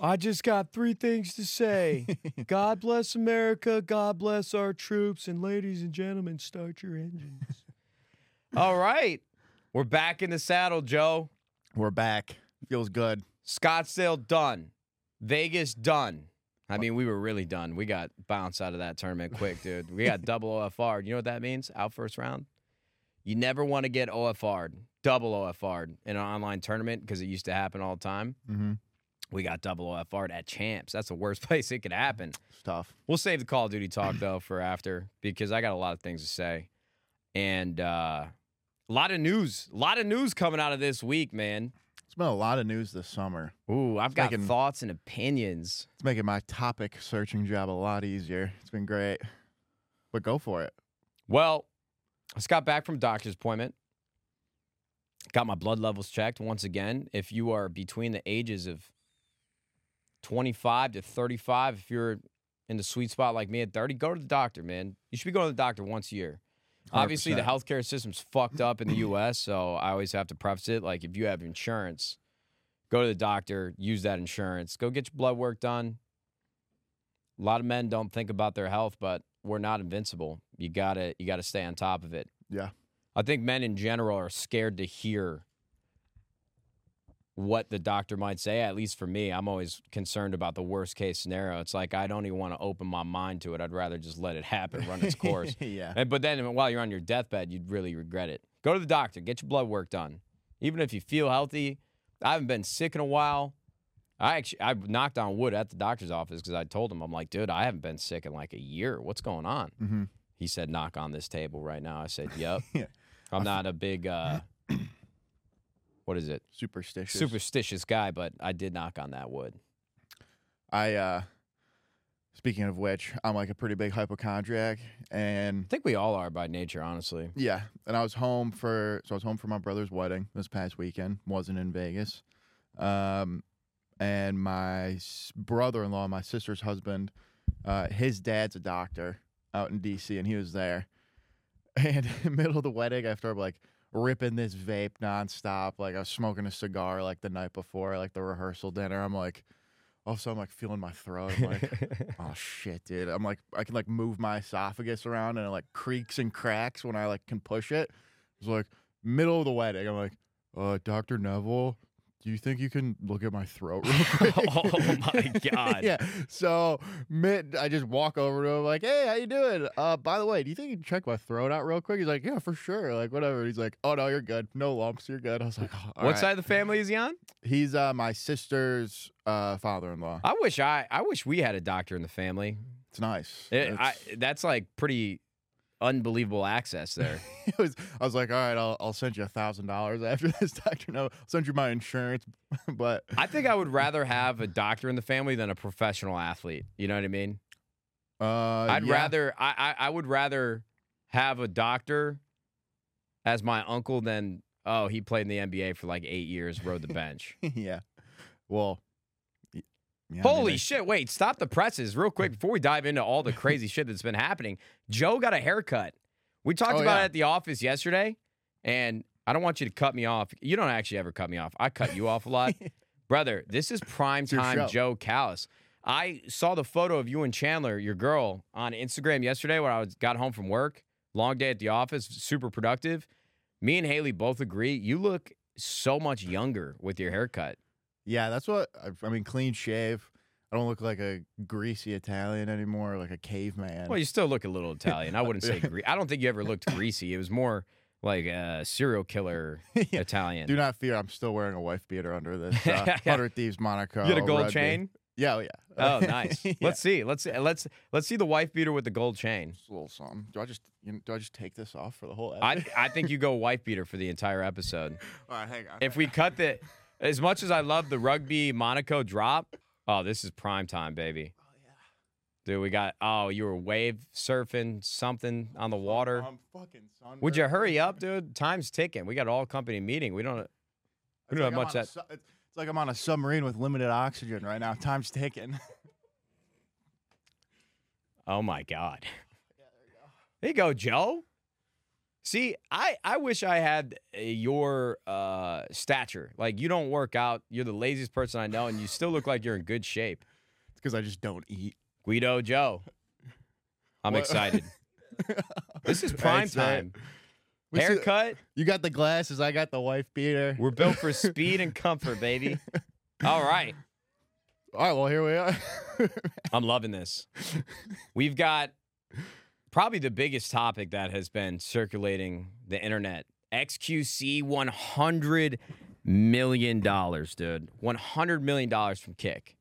I just got three things to say. God bless America. God bless our troops. And ladies and gentlemen, start your engines. All right. We're back in the saddle, Joe. We're back. Feels good. Scottsdale done. Vegas done. I mean, we were really done. We got bounced out of that tournament quick, dude. We got double OFR. You know what that means? Out first round. You never want to get OFR'd, double OFR'd in an online tournament because it used to happen all the time. Mm-hmm. We got double OFR'd at champs. That's the worst place it could happen. It's tough. We'll save the Call of Duty talk though for after because I got a lot of things to say, and uh, a lot of news, a lot of news coming out of this week, man. It's been a lot of news this summer. Ooh, I've got making- thoughts and opinions. It's making my topic searching job a lot easier. It's been great. But go for it. Well, I just got back from doctor's appointment. Got my blood levels checked once again. If you are between the ages of 25 to 35, if you're in the sweet spot like me at 30, go to the doctor, man. You should be going to the doctor once a year. Obviously, the healthcare system's fucked up in the US, so I always have to preface it like if you have insurance, go to the doctor, use that insurance, go get your blood work done. A lot of men don't think about their health, but we're not invincible. You gotta you gotta stay on top of it. Yeah. I think men in general are scared to hear what the doctor might say. At least for me, I'm always concerned about the worst case scenario. It's like I don't even want to open my mind to it. I'd rather just let it happen, run its course. yeah. And, but then while you're on your deathbed, you'd really regret it. Go to the doctor, get your blood work done. Even if you feel healthy, I haven't been sick in a while. I actually I knocked on wood at the doctor's office because I told him I'm like, dude, I haven't been sick in like a year. What's going on? Mm-hmm. He said, knock on this table right now. I said, yep. Yeah. I'm not a big uh, what is it? Superstitious. Superstitious guy, but I did knock on that wood. I uh speaking of which, I'm like a pretty big hypochondriac and I think we all are by nature, honestly. yeah, and I was home for so I was home for my brother's wedding this past weekend. Wasn't in Vegas. Um and my brother-in-law, my sister's husband, uh his dad's a doctor out in DC and he was there. And in the middle of the wedding after I'm like ripping this vape nonstop, like I was smoking a cigar like the night before, like the rehearsal dinner. I'm like all of a sudden I'm like feeling my throat. I'm like oh shit, dude. I'm like I can like move my esophagus around and it like creaks and cracks when I like can push it. It's like middle of the wedding. I'm like, uh, Dr. Neville, do you think you can look at my throat real quick? Oh, my God. yeah. So mid I just walk over to him like, hey, how you doing? Uh by the way, do you think you can check my throat out real quick? He's like, Yeah, for sure. Like whatever. He's like, Oh no, you're good. No lumps, you're good. I was like, oh, what right." side of the family is he on? He's uh my sister's uh father in law. I wish I I wish we had a doctor in the family. It's nice. It, I, that's like pretty unbelievable access there. it was, I was like, all right, I'll, I'll send you a thousand dollars after this, doctor. No, I'll send you my insurance, but I think I would rather have a doctor in the family than a professional athlete. You know what I mean? uh, I'd yeah. rather I, I I would rather have a doctor as my uncle than oh he played in the NBA for like eight years, rode the bench. yeah. Well, yeah, I mean, Holy I- shit! Wait, stop the presses real quick before we dive into all the crazy shit that's been happening. Joe got a haircut. We talked Oh, about yeah. it at the office yesterday, and I don't want you to cut me off. You don't actually ever cut me off. I cut you off a lot, brother. This is prime time. Joe Callis. I saw the photo of you and Chandler, your girl, on Instagram yesterday when I was got home from work. Long day at the office, super productive. Me and Haley both agree. You look so much younger with your haircut. Yeah, that's what I, I mean. Clean shave. I don't look like a greasy Italian anymore, like a caveman. Well, you still look a little Italian. I wouldn't say gre- I don't think you ever looked greasy. It was more like a serial killer Yeah. Italian. Do not fear. I'm still wearing a wife beater under this uh, Hundred Thieves Monaco. you got a gold rugby. chain? Yeah, oh, yeah. Oh, nice. Yeah. Let's see. Let's see. Let's let's see the wife beater with the gold chain. Just a little something. Do I just you know, do I just take this off for the whole? I episode? I think you go wife beater for the entire episode. All right, hang on. If we cut the as much as I love the rugby Monaco drop, oh, this is prime time, baby. Oh yeah. Dude, we got oh, you were wave surfing something on the water. I'm fucking sunburned. Would you hurry up, dude? Time's ticking. We got all company meeting. We don't we don't have I'm much that su- it's, it's like I'm on a submarine with limited oxygen right now. Time's ticking. Oh my God. There you go, Joe. See, I, I wish I had uh, your uh, stature. Like, you don't work out. You're the laziest person I know, and you still look like you're in good shape. It's because I just don't eat. Guido Joe. I'm What- excited. This is prime Thanks, man. time. We Haircut. You got the glasses. I got the wife beater. We're built for speed and comfort, baby. All right. All right. Well, here we are. I'm loving this. We've got probably the biggest topic that has been circulating the internet. XQC $100 million, dude. $100 million from Kick.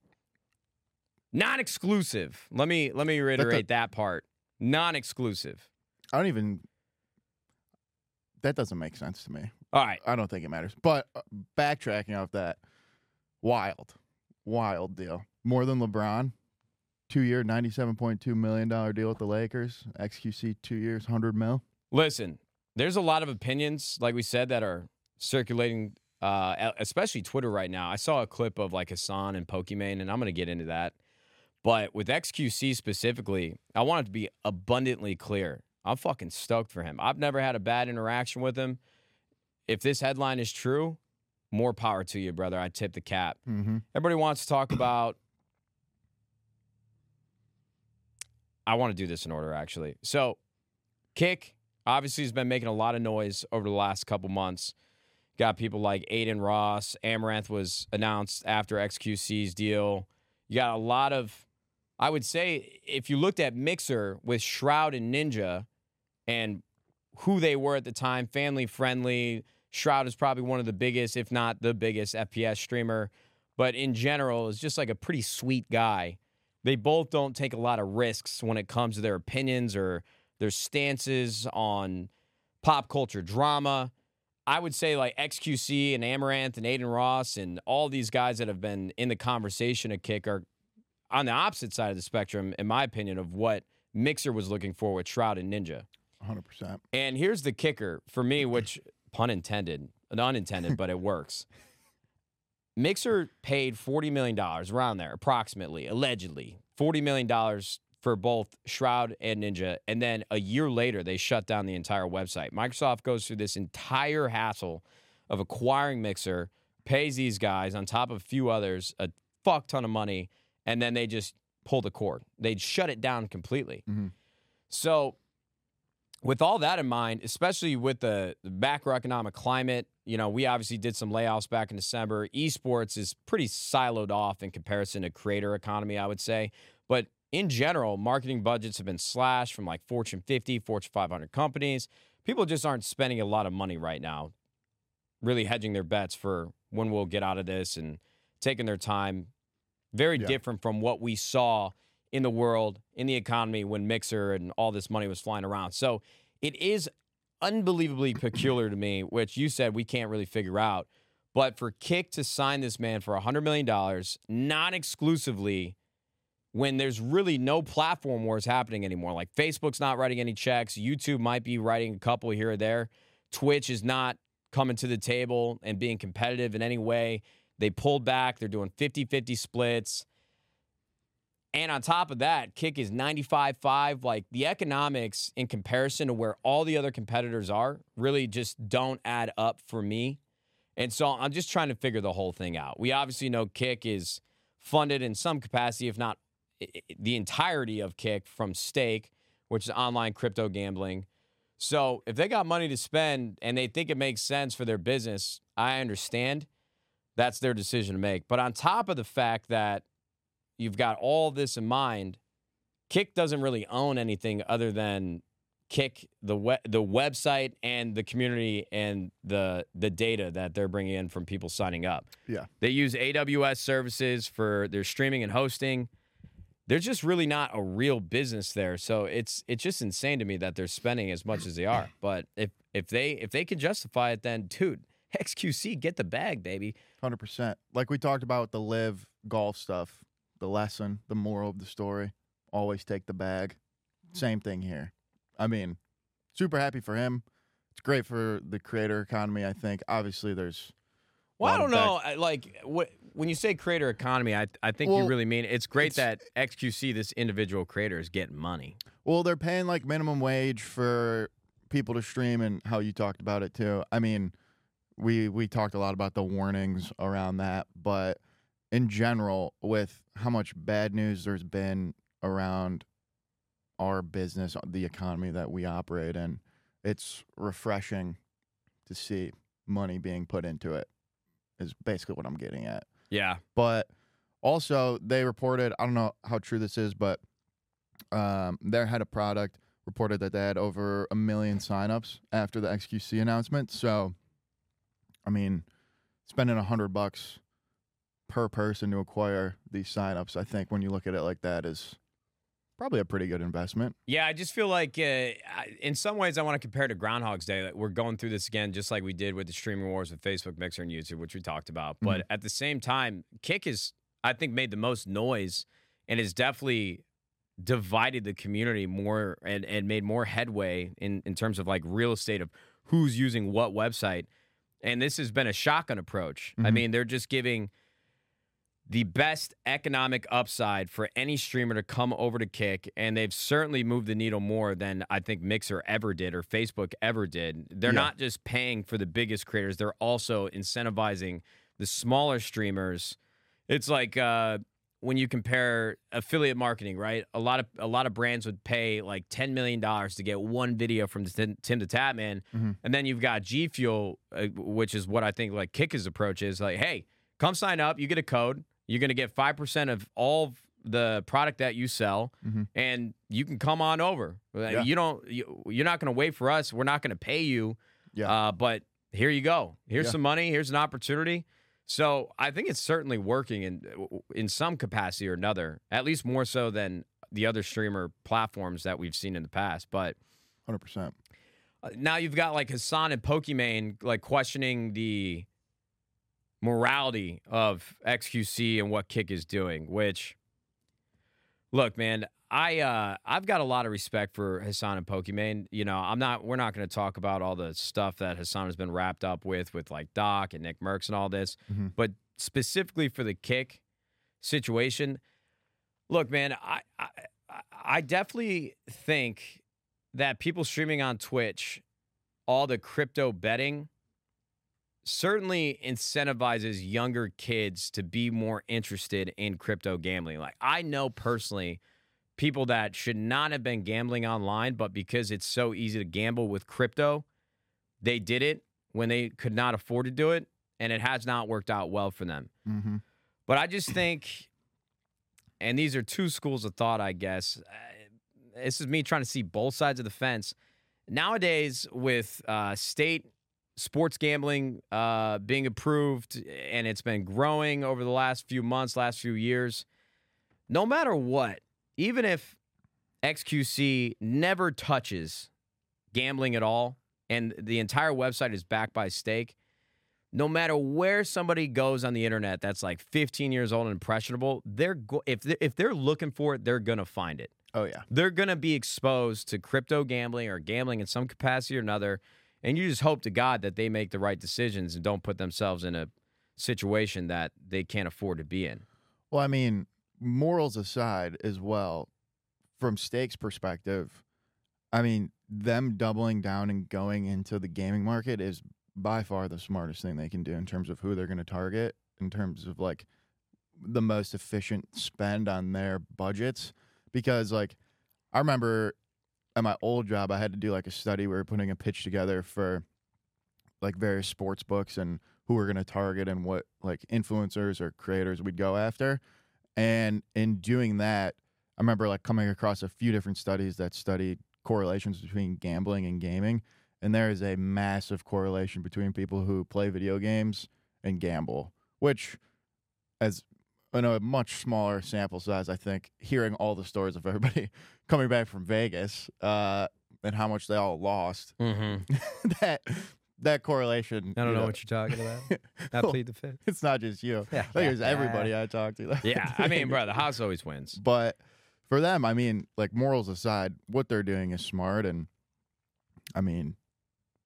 Non exclusive. Let me let me reiterate that part. Non exclusive. I don't even. That doesn't make sense to me. All right. I don't think it matters. But uh, backtracking off that, wild, wild deal. More than LeBron. Two year, ninety-seven point two million dollar deal with the Lakers. XQC two years, hundred mil. Listen, there's a lot of opinions, like we said, that are circulating, uh, especially Twitter right now. I saw a clip of like Hassan and Pokimane, and I'm going to get into that. But with XQC specifically, I want it to be abundantly clear. I'm fucking stoked for him. I've never had a bad interaction with him. If this headline is true, more power to you, brother. I tip the cap. Mm-hmm. Everybody wants to talk about. I want to do this in order, actually. So, Kick obviously has been making a lot of noise over the last couple months. Got people like Adin Ross. Amouranth was announced after XQC's deal. You got a lot of, I would say, if you looked at Mixer with Shroud and Ninja and who they were at the time, family friendly. Shroud is probably one of the biggest, if not the biggest, FPS streamer but in general is just like a pretty sweet guy. They both don't take a lot of risks when it comes to their opinions or their stances on pop culture drama. I would say like XQC and Amouranth and Adin Ross and all these guys that have been in the conversation at Kick are on the opposite side of the spectrum, in my opinion, of what Mixer was looking for with Shroud and Ninja. hundred percent. And here's the kicker for me, which pun intended, unintended, but it works. Mixer paid $40 million around there, approximately, allegedly. $40 million for both Shroud and Ninja. And then a year later, they shut down the entire website. Microsoft goes through this entire hassle of acquiring Mixer, pays these guys, on top of a few others, a fuck ton of money, and then they just pull the cord. They shut it down completely. Mhm. So with all that in mind, especially with the, the macroeconomic climate, you know, we obviously did some layoffs back in December. Esports is pretty siloed off in comparison to creator economy, I would say. But in general, marketing budgets have been slashed from like Fortune 50, Fortune 500 companies. People just aren't spending a lot of money right now, really hedging their bets for when we'll get out of this and taking their time. Very Yeah. different from what we saw in the world, in the economy when Mixer and all this money was flying around. So it is unbelievably peculiar to me, which you said we can't really figure out. But for Kick to sign this man for $100 million, not exclusively, when there's really no platform wars happening anymore, like Facebook's not writing any checks, YouTube might be writing a couple here or there, Twitch is not coming to the table and being competitive in any way. They pulled back, they're doing 50 50 splits. And on top of that, Kick is 95.5. Like the economics in comparison to where all the other competitors are really just don't add up for me. And so I'm just trying to figure the whole thing out. We obviously know Kick is funded in some capacity, if not the entirety of Kick from Stake, which is online crypto gambling. So if they got money to spend and they think it makes sense for their business, I understand. That's their decision to make. But on top of the fact that you've got all this in mind, Kick doesn't really own anything other than Kick the we- the website and the community and the the data that they're bringing in from people signing up. Yeah. They use AWS services for their streaming and hosting. There's just really not a real business there. So it's it's just insane to me that they're spending as much as they are. But if if they if they can justify it, then dude, XQC get the bag, baby. Hundred percent. Like we talked about with the live golf stuff, the lesson, the moral of the story. Always take the bag. Mm-hmm. Same thing here. I mean, super happy for him. It's great for the creator economy. I think. Obviously, there's. Well, I don't know. I- Like what when you say creator economy, I I think you really mean it's great it's- that XQC, this individual creator, is getting money. Well, they're paying like minimum wage for people to stream and how you talked about it too. I mean, we we talked a lot about the warnings around that, but in general, with how much bad news there's been around our business, the economy that we operate in, it's refreshing to see money being put into it. Is basically what I'm getting at. Yeah. But also, they reported, I don't know how true this is, but um, their head of product reported that they had over a million signups after the XQC announcement. So, I mean, spending a hundred bucks per person to acquire these signups, I think when you look at it like that, is probably a pretty good investment. Yeah, I just feel like uh, in some ways I want to compare to Groundhog's Day. Like we're going through this again, just like we did with the streaming wars with Facebook, Mixer, and YouTube, which we talked about. But at the same time, Kick is, I think, made the most noise and has definitely divided the community more and, and made more headway in, in terms of like real estate of who's using what website. And this has been a shotgun approach. I Mhm. mean, they're just giving the best economic upside for any streamer to come over to Kick, and they've certainly moved the needle more than I think Mixer ever did or Facebook ever did. They're Yeah. not just paying for the biggest creators; they're also incentivizing the smaller streamers. It's like uh, when you compare affiliate marketing, right? A lot of a lot of brands would pay like ten million dollars to get one video from Tim, Tim the Tatman, Mhm. and then you've got G Fuel, uh, which is what I think like Kick's approach is like, hey, come sign up, you get a code, you're gonna get five percent of all the product that you sell, Mhm. and you can come on over. Yeah. You don't, you, you're not gonna wait for us. We're not gonna pay you. Yeah. Uh, but here you go. Here's Yeah. some money. Here's an opportunity. So I think it's certainly working in in some capacity or another. At least more so than the other streamer platforms that we've seen in the past. But 100%. uh, now you've got like Hassan and Pokimane like questioning the morality of XQC and what Kick is doing, which look, man, I uh I've got a lot of respect for Hassan and Pokimane. You know, I'm not we're not gonna talk about all the stuff that Hassan has been wrapped up with with like Doc and Nick Mercs and all this. Mhm. But specifically for the kick situation, look, man, I, I- I definitely think that people streaming on Twitch, all the crypto betting, certainly incentivizes younger kids to be more interested in crypto gambling. Like I know personally people that should not have been gambling online, but because it's so easy to gamble with crypto, they did it when they could not afford to do it, and it has not worked out well for them. Mm-hmm. But I just think, and these are two schools of thought, I guess. Uh, This is me trying to see both sides of the fence. Nowadays, with uh, state sports gambling uh, being approved, and it's been growing over the last few months, last few years, no matter what, even if XQC never touches gambling at all, and the entire website is backed by stake, no matter where somebody goes on the internet that's like 15 years old and impressionable, they're go- if they if they're looking for it, they're gonna find it. Oh, yeah. They're gonna be exposed to crypto gambling or gambling in some capacity or another, and you just hope to God that they make the right decisions and don't put themselves in a situation that they can't afford to be in. Well, I mean, morals aside as well, from Stake's perspective, I mean, them doubling down and going into the gaming market is by far the smartest thing they can do in terms of who they're going to target, in terms of like the most efficient spend on their budgets. Because, like, I remember at my old job, I had to do like a study. Where We were putting a pitch together for like various sports books and who we're going to target and what like influencers or creators we'd go after. And in doing that, I remember like coming across a few different studies that studied correlations between gambling and gaming. And there is a massive correlation between people who play video games and gamble, which, as in a much smaller sample size, I think, hearing all the stories of everybody coming back from Vegas uh, and how much they all lost, Mm-hmm. that that correlation. I don't you know what you're talking about. I Well, plead the fifth. it's not just you. Yeah, I think it was everybody I talked to. Yeah, I mean, bro, the house always wins. But for them, I mean, like morals aside, what they're doing is smart. And I mean,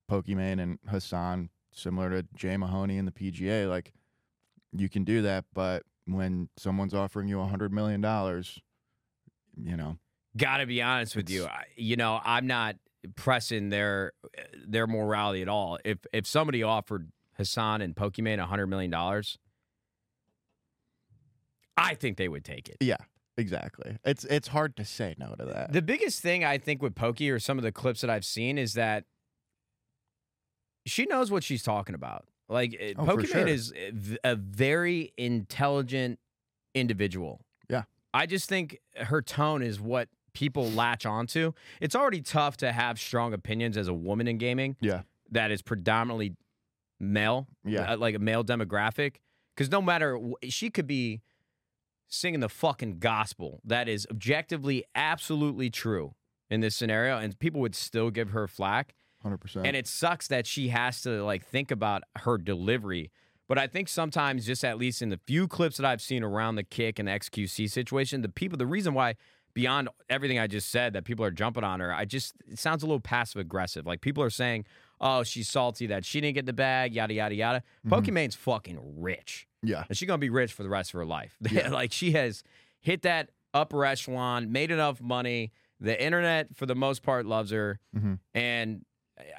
Pokimane and Hassan, similar to Jay Monahan and the PGA, like you can do that. But when someone's offering you a hundred million dollars, you know, Got to be honest with you. I, you know, I'm not. pressing their their morality at all. If if somebody offered Hassan and Pokimane a hundred million dollars, I think they would take it. Yeah, exactly. It's it's hard to say no to that. The biggest thing I think with Pokey or some of the clips that I've seen is that she knows what she's talking about. Like eh, Oh, Pokimane sure. is a very intelligent individual. Yeah. I just think her tone is what people latch onto. It's already tough to have strong opinions as a woman in gaming yeah, that is predominantly male, Yeah. uh, like a male demographic. Because no matter, she could be singing the fucking gospel that is objectively absolutely true in this scenario, and people would still give her flack. Hundred percent. And it sucks that she has to like think about her delivery. But I think sometimes, just at least in the few clips that I've seen around the kick and XQC situation, the people, the reason why, beyond everything I just said, that people are jumping on her, I just, it sounds a little passive aggressive. Like people are saying, oh, she's salty that she didn't get the bag, yada, yada, yada. Pokimane's fucking rich. Yeah, And she's going to be rich for the rest of her life. Yeah. like she has hit that upper echelon, made enough money. The internet, for the most part, loves her. Mhm. And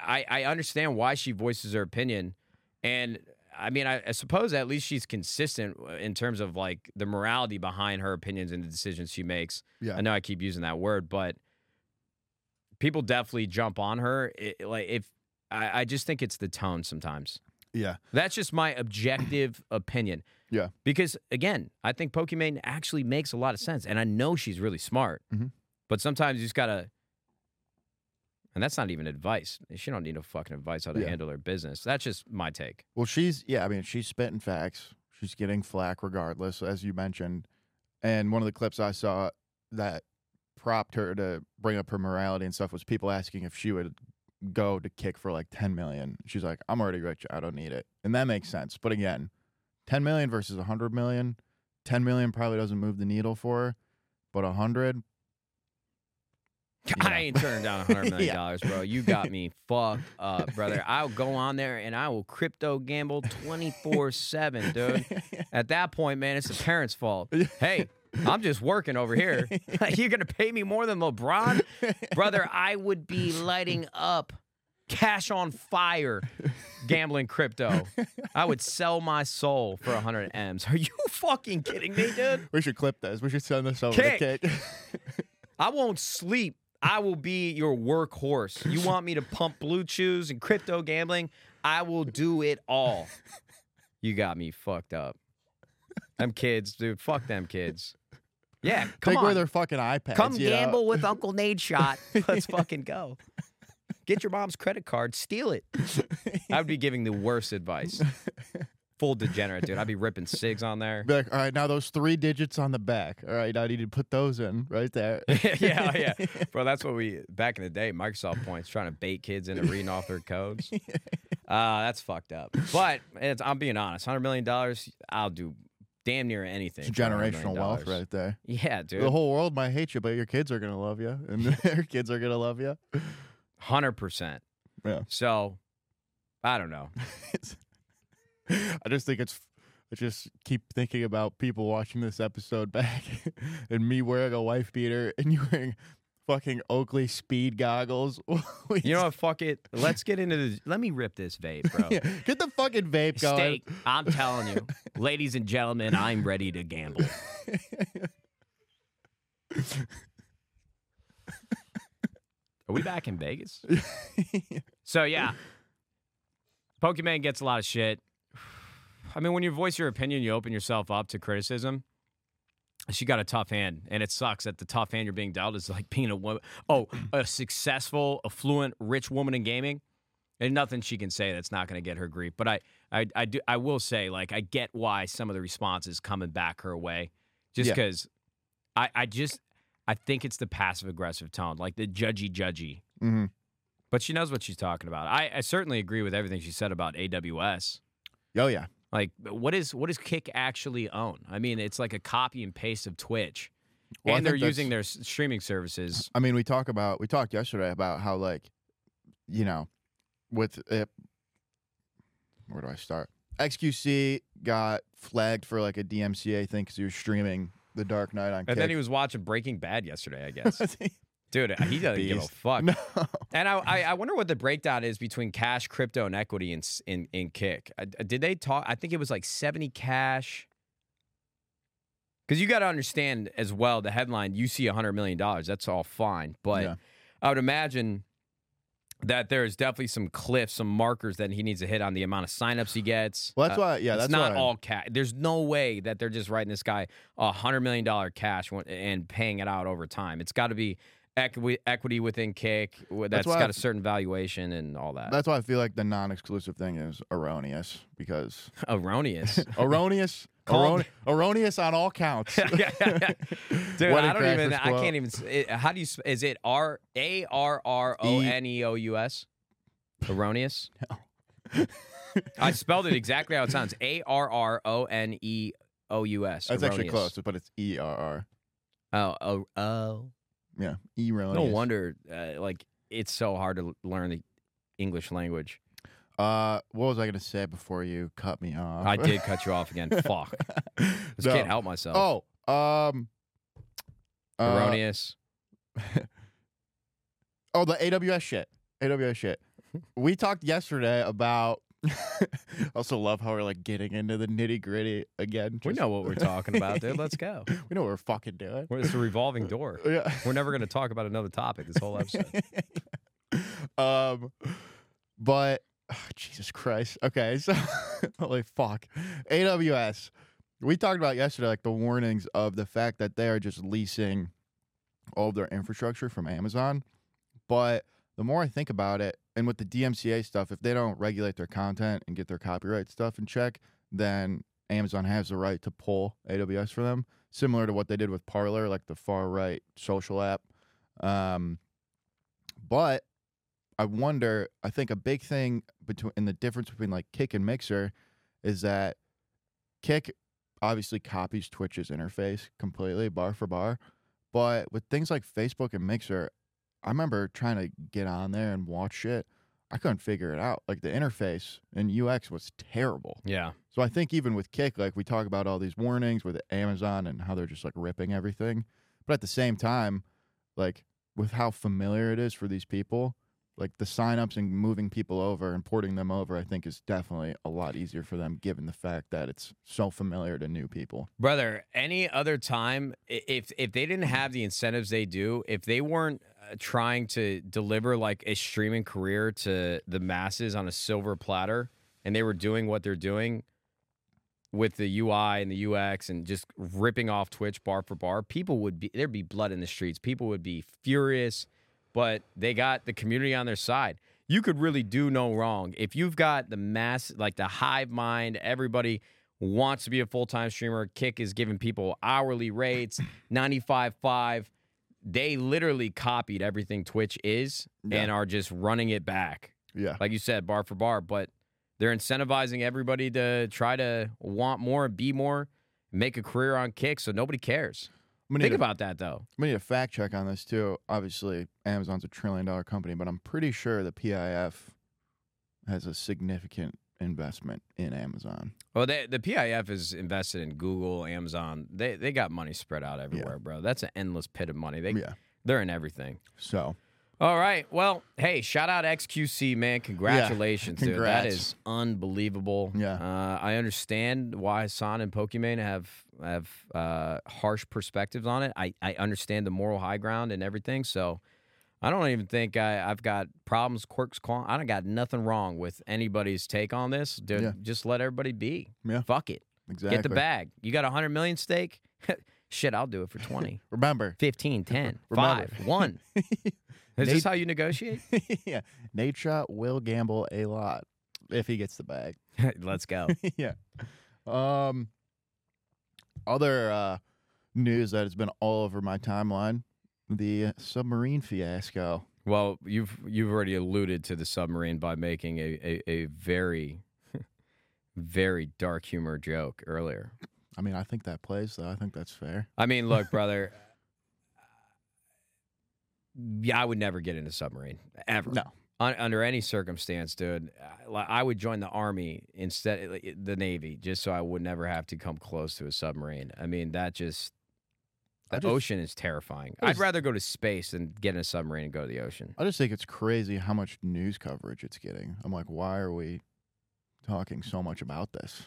I, I understand why she voices her opinion. And I mean, I, I suppose at least she's consistent in terms of like the morality behind her opinions and the decisions she makes. yeah, I know I keep using that word, but people definitely jump on her. It, like if I, I just think it's the tone sometimes. yeah, That's just my objective opinion. Yeah. Because again, I think Pokimane actually makes a lot of sense, and I know she's really smart. Mhm. But sometimes you just gotta, and that's not even advice. She don't need no fucking advice how to Yeah. handle her business. That's just my take. Well, she's yeah. I mean, she's spitting facts. She's getting flack regardless, as you mentioned. And one of the clips I saw that propped her to bring up her morality and stuff was people asking if she would go to kick for like 10 million. She's like, I'm already rich. I don't need it. And that makes sense. But again, 10 million versus 100 million, 10 million probably doesn't move the needle for her, but 100, I ain't turning down a hundred million Yeah. dollars, bro. You got me fucked up, brother. I'll go on there and I will crypto gamble twenty four seven, dude. At that point, man, it's the parents' fault. Hey, I'm just working over here. You're gonna pay me more than LeBron, brother. I would be lighting up, cash on fire, gambling crypto. I would sell my soul for hundred m's. Are you fucking kidding me, dude? we should clip this. We should send this over Kick. to Kick. I won't sleep. I will be your workhorse. You want me to pump blue chews and crypto gambling? I will do it all. You got me fucked up. Them kids, dude. Fuck them kids. Yeah, come Take on. away their fucking iPads. Come you know? gamble with Uncle Nadeshot. Let's fucking go. Get your mom's credit card, steal it. I would be giving the worst advice. Full degenerate, dude. I'd be ripping cigs on there. Be like, all right, now those three digits on the back. All right, I need to put those in right there. yeah, oh, yeah, bro. That's what we back in the day. Microsoft points trying to bait kids into reading off their codes. Uh, that's fucked up. But it's, I'm being honest. Hundred million dollars, I'll do damn near anything. It's for $100 million generational wealth right there. Yeah, dude. The whole world might hate you, but your kids are gonna love you, and their kids are gonna love you. Hundred percent. Yeah. So, I don't know. I just think it's. I just keep thinking about people watching this episode back, and me wearing a wife beater, and you wearing fucking Oakley speed goggles. You know what? Fuck it. Let's get into the. Let me rip this vape, bro. Yeah, get the fucking vape going. Stake. I'm telling you, ladies and gentlemen, I'm ready to gamble. Are we back in Vegas? So yeah, Pokimane gets a lot of shit. I mean, when you voice your opinion, you open yourself up to criticism. She got a tough hand, and it sucks that the tough hand you're being dealt is like being a woman. Oh, a successful, affluent, rich woman in gaming. And nothing she can say that's not going to get her grief. But I, I, I do. I will say, like, I get why some of the responses coming back her way, just Yeah. because. I, I just, I think it's the passive aggressive tone, like the judgy, judgy. Mhm. But she knows what she's talking about. I, I certainly agree with everything she said about AWS. Oh yeah, Like, uh, what is what does Kick actually own? I mean, it's like a copy and paste of Twitch, Well, and they're using their s- streaming services. I mean, we talk about we talked yesterday about how like, you know, with it. Where do I start? XQC got flagged for like a DMCA thing because he was streaming The Dark Knight on. Kick. And then he was watching Breaking Bad yesterday, I guess. Dude, he doesn't give a fuck. No. And I, I, I wonder what the breakdown is between cash, crypto, and equity in in, in Kick. Uh, Did they talk? I think it was like seventy cash. Because you got to understand as well the headline. You see hundred million dollars. That's all fine, but Yeah. I would imagine that there's definitely some cliffs, some markers that he needs to hit on the amount of signups he gets. Well, that's Uh, why. Yeah, it's that's not all cash. There's no way that they're just writing this guy a hundred million dollar cash and paying it out over time. It's got to be equity equity within Kick that's why got I- a certain valuation and all that. That's why I feel like the non-exclusive thing is erroneous because Erroneous. erroneous, errone- erroneous on all counts. Dude, I don't even. I can't even. It, how do you? Is it R A R R O N E O U S? Erroneous. I spelled it exactly how it sounds. A R R O N E O U S. That's actually close, but it's E R R. Oh, oh, oh. Yeah, erroneous. No wonder. Uh, like it's so hard to learn the English language. Uh, what was I gonna say before you cut me off? I did cut you off again. Fuck. Just No. can't help myself. Oh, um, uh, Erroneous. Oh, the AWS shit. AWS shit. We talked yesterday about. I also love how we're like getting into the nitty gritty again. we know what we're talking about, dude. Let's go. we know what we're fucking doing. It's a revolving door. Yeah. We're never going to talk about another topic this whole episode. um, but Jesus Christ. Okay, so holy fuck, AWS. We talked about yesterday, like the warnings of the fact that they are just leasing all of their infrastructure from Amazon. But the more I think about it, and with the DMCA stuff, if they don't regulate their content and get their copyright stuff in check, then Amazon has the right to pull AWS for them, similar to what they did with Parler, like the far right social app. Um, but I wonder. I think a big thing between in the difference between like Kick and Mixer is that Kick obviously copies Twitch's interface completely, bar for bar. But with things like Facebook and Mixer, I remember trying to get on there and watch shit. I couldn't figure it out. Like the interface and UX was terrible. Yeah. So I think even with Kick, like we talk about all these warnings with Amazon and how they're just like ripping everything. But at the same time, like with how familiar it is for these people, like the signups and moving people over and porting them over, I think is definitely a lot easier for them given the fact that it's so familiar to new people. Brother, any other time, if if they didn't have the incentives they do, if they weren't uh, trying to deliver like a streaming career to the masses on a silver platter, and they were doing what they're doing with the UI and the UX and just ripping off Twitch bar for bar, people would be there'd be blood in the streets. People would be furious, but they got the community on their side. You could really do no wrong if you've got the mass, like the hive mind. Everybody wants to be a full time streamer. Kick is giving people hourly rates, ninety five five. They literally copied everything Twitch is Yeah. and are just running it back Yeah. like you said, bar for bar, but they're incentivizing everybody to try to want more, and be more, make a career on kick, so nobody cares. Think a, about that though. I'm gonna need a fact check on this too. Obviously, Amazon's a trillion dollar company, but I'm pretty sure the PIF has a significant investment in Amazon. Well, they, the PIF is invested in Google, Amazon. They they got money spread out everywhere, bro. That's an endless pit of money. They yeah. they're in everything. So All right. Well, hey, shout out XQC, man. Congratulations, dude. That is unbelievable. Yeah. Uh, I understand why Hassan and Pokimane have have uh, harsh perspectives on it. I, I understand the moral high ground and everything. So I don't even think I, I've got problems, quirks, qual- I don't got nothing wrong with anybody's take on this. Dude, Yeah. Just let everybody be. Yeah. Fuck it. exactly. Get the bag. You got a 100 million stake? Shit, I'll do it for 20, Remember, 15, 10, Remember. 5, 1. Is this Nate- how you negotiate? yeah, Nadeshot will gamble a lot if he gets the bag. Let's go. yeah. Um. Other uh, news that has been all over my timeline: the submarine fiasco. Well, you've you've already alluded to the submarine by making a, a, a very very dark humor joke earlier. I mean, I think that plays though. I think that's fair. I mean, look, brother. Yeah, I would never get in a submarine ever. No. Un- under any circumstance, dude. I- would join the army instead, the navy, just so I would never have to come close to a submarine. I mean, that just The just- ocean is terrifying. I'd rather go to space than get in a submarine and go to the ocean. I just think it's crazy how much news coverage it's getting. I'm like, why are we talking so much about this?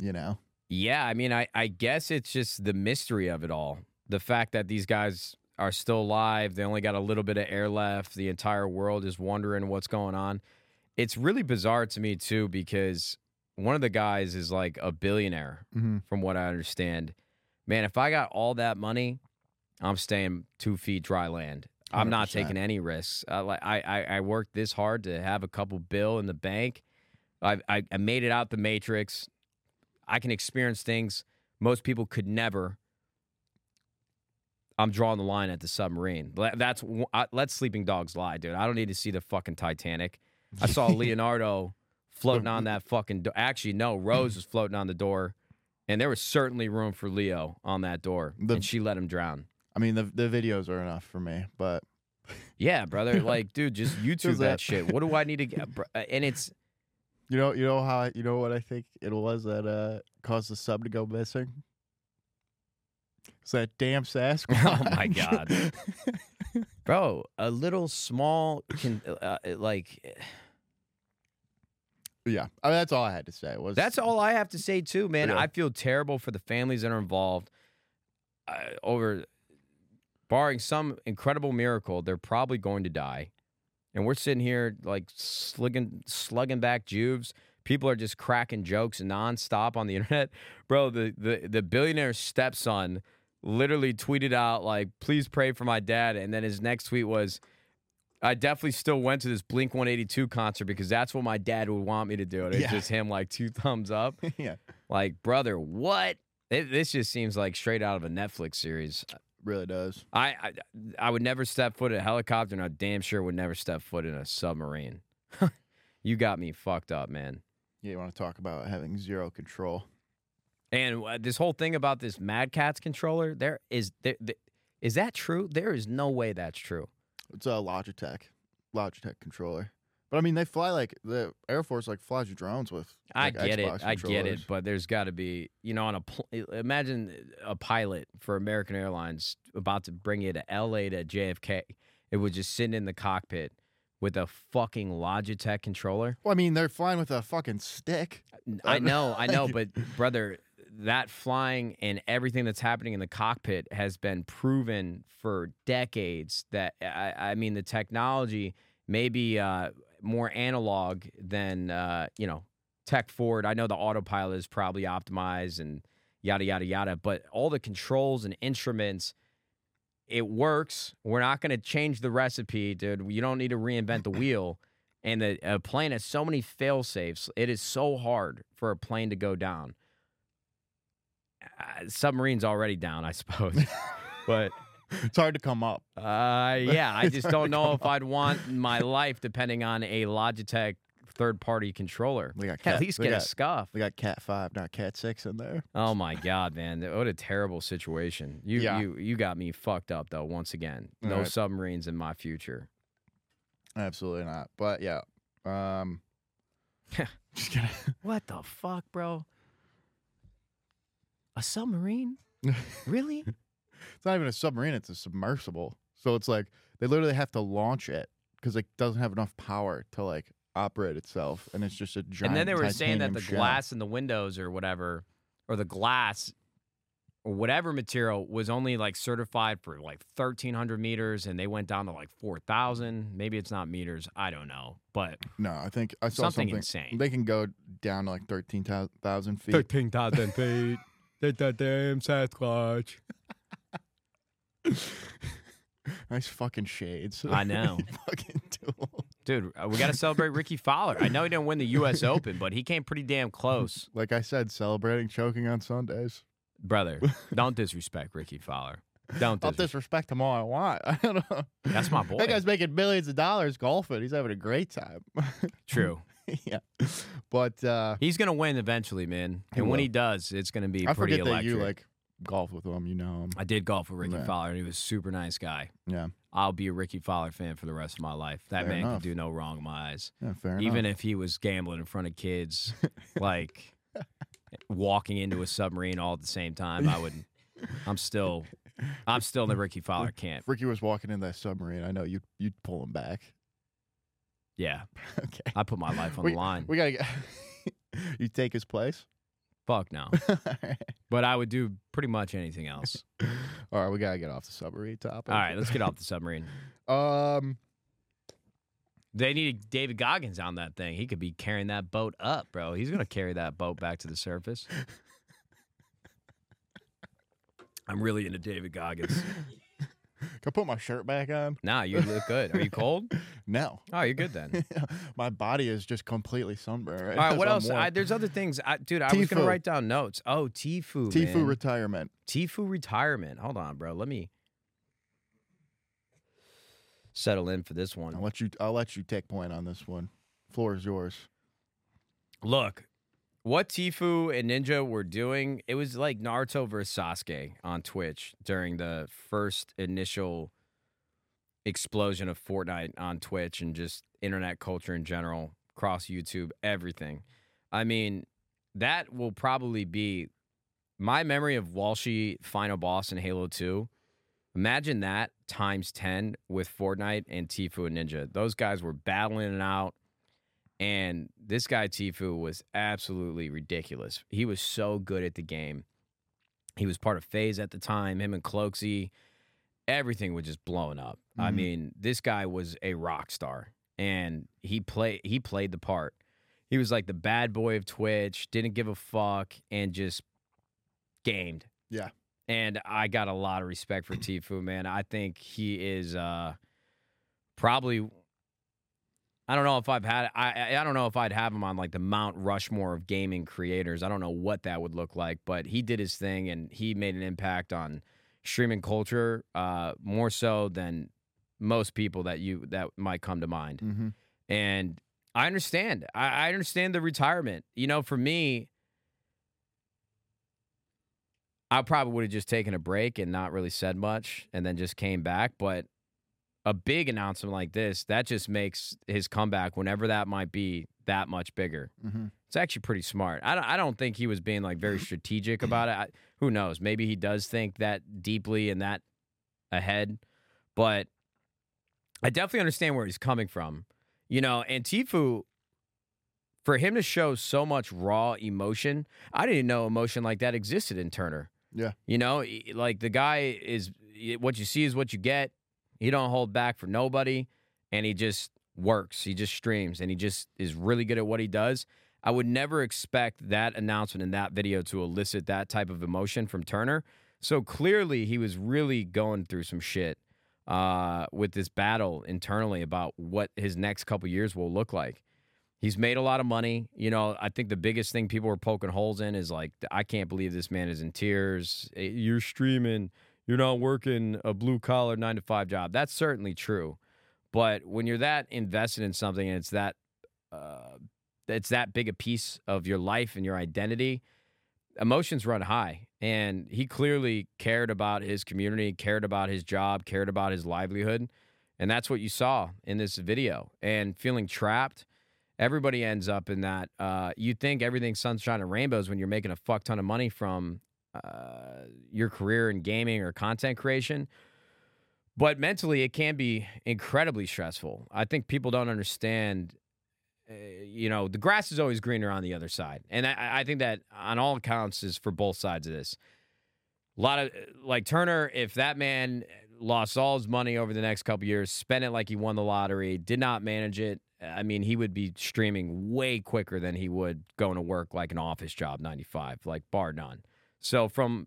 You know? Yeah, I mean, I, I guess it's just the mystery of it all. The fact that these guys are still alive, they only got a little bit of air left. The entire world is wondering what's going on. It's really bizarre to me, too, because one of the guys is like a billionaire, Mm-hmm. from what I understand. Man, if I got all that money, I'm staying two feet dry land. I'm not 100%. taking any risks. I, like I, I, I worked this hard to have a couple bill in the bank. I, I, I made it out the matrix. I can experience things most people could never. I'm drawing the line at the submarine. That's I, let sleeping dogs lie, dude. I don't need to see the fucking Titanic. I saw Leonardo floating on that fucking. Do- Actually, no, Rose was floating on the door, and there was certainly room for Leo on that door, The- and she let him drown. I mean, the the videos are enough for me, but Yeah, brother. Like, dude, just YouTube that that- shit. What do I need to get? uh, And it's you know, you know how you know what I think it was that uh caused the sub to go missing. It's that damn Sasquatch. Oh, my God. bro, a little small can uh, uh, like yeah, I mean, that's all I had to say. Was That's all I have to say too, man. Yeah. I feel terrible for the families that are involved. Uh, over, barring some incredible miracle, they're probably going to die, and we're sitting here like slugging, slugging back Juvees. People are just cracking jokes nonstop on the internet, bro. The the the billionaire's stepson literally tweeted out like, "Please pray for my dad," and then his next tweet was. I definitely still went to this Blink 182 concert because that's what my dad would want me to do. It's Yeah. just him like two thumbs up. yeah, Like, brother, what? It, this just seems like straight out of a Netflix series. really does. I, I I would never step foot in a helicopter, and I damn sure would never step foot in a submarine. you got me fucked up, man. Yeah, you want to talk about having zero control? And uh, this whole thing about this Mad Catz controller, there is there, there, is that true? There is no way that's true. It's a Logitech, Logitech controller. But I mean, they fly like the Air Force like flies your drones with. I get Xbox it. I get it. But there's got to be, you know, on a pl- imagine a pilot for American Airlines about to bring you to LA to JFK. It was just sitting in the cockpit with a fucking Logitech controller. Well, I mean, they're flying with a fucking stick. I know, I know, but brother, that flying and everything that's happening in the cockpit has been proven for decades. That I, I mean, the technology may be uh, more analog than uh, you know tech forward. I know the autopilot is probably optimized and yada yada yada, but all the controls and instruments. It works. We're not going to change the recipe, dude. You don't need to reinvent the wheel and the a plane has so many fail safes. It is so hard for a plane to go down. Uh, submarine's already down, I suppose, but It's hard to come up. uh, yeah, I just don't know if I'd want my life depending on a Logitech third-party controller. We got At cat, least we get a got, scuff. we got Cat Five, not Cat Six in there. Oh my god, man! What a terrible situation. You Yeah. you you got me fucked up though. Once again, no right. submarines in my future. Absolutely not. But yeah, um, just kidding. What the fuck, bro? A submarine? Really? It's not even a submarine; it's a submersible. So it's like they literally have to launch it because it doesn't have enough power to like operate itself, and it's just a giant. and then they were saying that the shell. glass in the windows or whatever, or the glass or whatever material was only like certified for like 1300 meters and they went down to like 4000 maybe it's not meters i don't know but No, I think I saw something, something. insane They can go down to like thirteen thousand feet. 13000 feet That's the damn sasquatch nice fucking shades. I know. fucking tool. dude uh, we got to celebrate ricky fowler i know he didn't win the us open but he came pretty damn close Like I said, celebrating choking on Sundays. brother don't disrespect ricky fowler don't I'll disrespect disrespect him all I want. I don't know. That's my boy. That guy's making millions of dollars golfing. He's having a great time. true yeah. But uh He's gonna win eventually, man. And when will. he does, it's gonna be I pretty forget that electric. you like golf with him, you know him. I did golf with Ricky Yeah. Fowler, and he was a super nice guy. Yeah. I'll be a Ricky Fowler fan for the rest of my life. That Fair man enough. could do no wrong in my eyes. Yeah, fair Even enough. if he was gambling in front of kids, like walking into a submarine all at the same time, I would. I'm still I'm still in the Ricky Fowler camp. Ricky was walking in that submarine, I know you'd you'd pull him back. Yeah, okay. I put my life on we, the line. We gotta get. you take his place. Fuck no. But I would do pretty much anything else. All right, we gotta get off the submarine topic. All right, let's get off the submarine. Um, They need David Goggins on that thing. He could be carrying that boat up, bro. He's gonna carry that boat back to the surface. I'm really into David Goggins. Can I put my shirt back on? Nah, you look good. Are you cold? No, Oh, you're good then. my body is just completely sunburned. Right All right, what else? I, there's other things, I, dude. I was gonna write down notes. Oh, Tfue, Tfue man. retirement. Tfue retirement. Hold on, bro. Let me settle in for this one. I'll let you. I'll let you take point on this one. Floor is yours. Look, what Tfue and Ninja were doing, it was like Naruto versus Sasuke on Twitch during the first initial explosion of Fortnite on Twitch and just internet culture in general, cross YouTube, everything. I mean, that will probably be my memory of Walshy final boss in Halo 2. Imagine that times 10 with Fortnite and Tfue and Ninja. Those guys were battling it out. And this guy Tfue was absolutely ridiculous. He was so good at the game. He was part of FaZe at the time. Him and Cloakzy, everything was just blowing up. I Mhm. mean, this guy was a rock star, and he played he played the part. He was like the bad boy of Twitch, didn't give a fuck, and just gamed. Yeah. And I got a lot of respect for Tfue, man. I think he is uh, probably I don't know if I've had I I- don't know if I'd have him on like the Mount Rushmore of gaming creators. I don't know what that would look like, but he did his thing and he made an impact on streaming culture uh, more so than most people that you that might come to mind. Mm-hmm. And I understand. I, I understand the retirement. You know, for me, I probably would have just taken a break and not really said much and then just came back. But a big announcement like this, that just makes his comeback, whenever that might be, that much bigger. Mm-hmm. It's actually pretty smart. I don't, I don't think he was being like very strategic about it. I, who knows? Maybe he does think that deeply and that ahead. But I definitely understand where he's coming from. You know, and Tfue, for him to show so much raw emotion, I didn't know emotion like that existed in Turner. Yeah. You know, like the guy is what you see is what you get. He don't hold back for nobody, and he just works. He just streams, and he just is really good at what he does. I would never expect that announcement in that video to elicit that type of emotion from Turner. So clearly, he was really going through some shit uh, with this battle internally about what his next couple years will look like. He's made a lot of money. You know, I think the biggest thing people were poking holes in is like, I can't believe this man is in tears. Eh, You're streaming, you're not working a blue collar nine to five job. That's certainly true. But when you're that invested in something and it's that, uh, it's that big a piece of your life and your identity, emotions run high. And he clearly cared about his community, cared about his job, cared about his livelihood. And that's what you saw in this video. And feeling trapped, everybody ends up in that. Uh, you think everything's sunshine and rainbows when you're making a fuck ton of money from uh, your career in gaming or content creation. But mentally, it can be incredibly stressful. I think people don't understand. Uh, you know, the grass is always greener on the other side, and I, I think that on all accounts is for both sides of this. A lot of like Turner, if that man lost all his money over the next couple years, spent it like he won the lottery, did not manage it. I mean, he would be streaming way quicker than he would going to work like an office job, 95, like bar none. So, from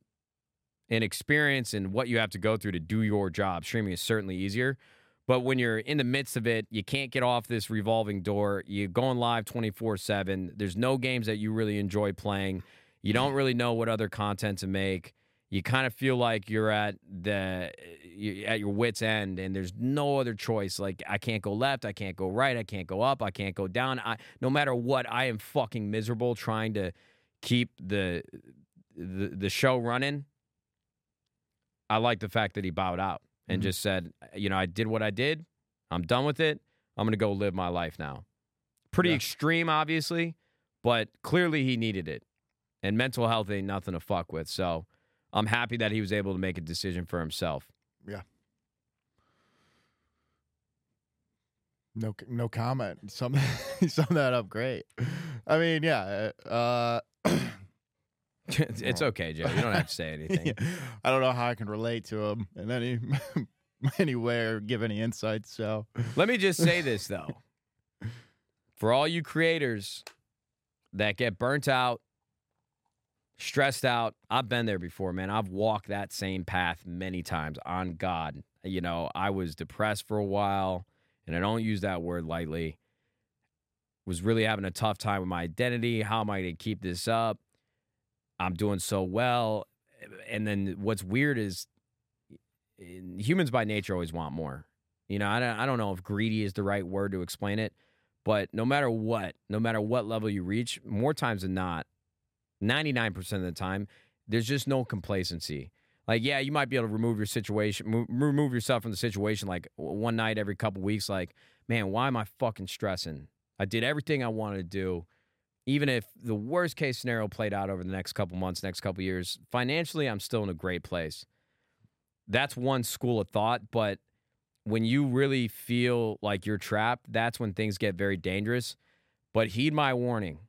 an experience and what you have to go through to do your job, streaming is certainly easier. But when you're in the midst of it, you can't get off this revolving door. You're going live 24 7. There's no games that you really enjoy playing. You don't really know what other content to make. You kind of feel like you're at the at your wits end, and there's no other choice. Like I can't go left, I can't go right, I can't go up, I can't go down. I no matter what, I am fucking miserable trying to keep the the, the show running. I like the fact that he bowed out and Mhm. just said, you know, I did what I did. I'm done with it. I'm going to go live my life now. Pretty Yeah. extreme, obviously, but clearly he needed it. And mental health ain't nothing to fuck with. So I'm happy that he was able to make a decision for himself. Yeah. No, no comment. Sum, sum that up great. I mean, yeah. Uh, it's it's oh. okay, Joe. You don't have to say anything. I don't know how I can relate to him in any any way or give any insights. So Let me just say this though. For all you creators that get burnt out, stressed out, I've been there before, man. I've walked that same path many times on God. You know, I was depressed for a while, and I don't use that word lightly. Was really having a tough time with my identity. How am I going to keep this up? I'm doing so well. And then what's weird is humans by nature always want more. You know, I don't, I don't know if greedy is the right word to explain it, but no matter what, no matter what level you reach, more times than not, 99% of the time, there's just no complacency. Like, yeah, you might be able to remove your situation, mo- remove yourself from the situation like one night every couple weeks. Like, man, why am I fucking stressing? I did everything I wanted to do. Even if the worst case scenario played out over the next couple months, next couple years, financially, I'm still in a great place. That's one school of thought. But when you really feel like you're trapped, that's when things get very dangerous. But heed my warning.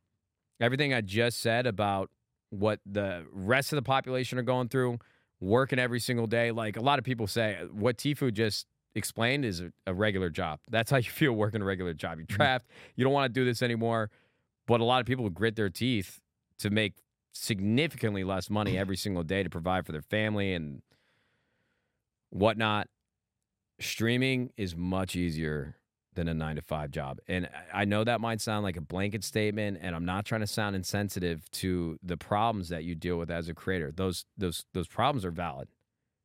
Everything I just said about what the rest of the population are going through, working every single day. Like a lot of people say, what Tfue just explained is a, a regular job. That's how you feel working a regular job. You're mm-hmm. trapped. You don't want to do this anymore. But a lot of people grit their teeth to make significantly less money mm. every single day to provide for their family and whatnot. Streaming is much easier than a nine to five job. And I- know that might sound like a blanket statement, and I'm not trying to sound insensitive to the problems that you deal with as a creator. Those those those problems are valid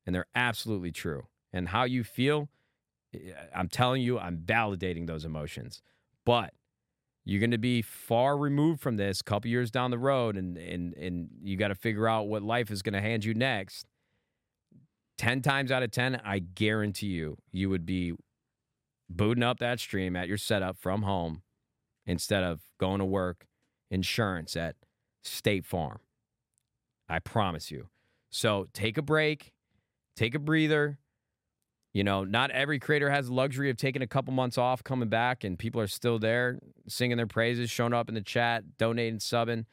and they're absolutely true. And how you feel, I'm telling you, I'm validating those emotions. But you're going to be far removed from this a couple years down the road and and and you got to figure out what life is going to hand you next. 10 times out of 10 i guarantee you you would be booting up that stream at your setup from home instead of going to work insurance at state farm. I promise you. So take a break take a breather you know, not every creator has the luxury of taking a couple months off, coming back, and people are still there singing their praises, showing up in the chat, donating, subbing.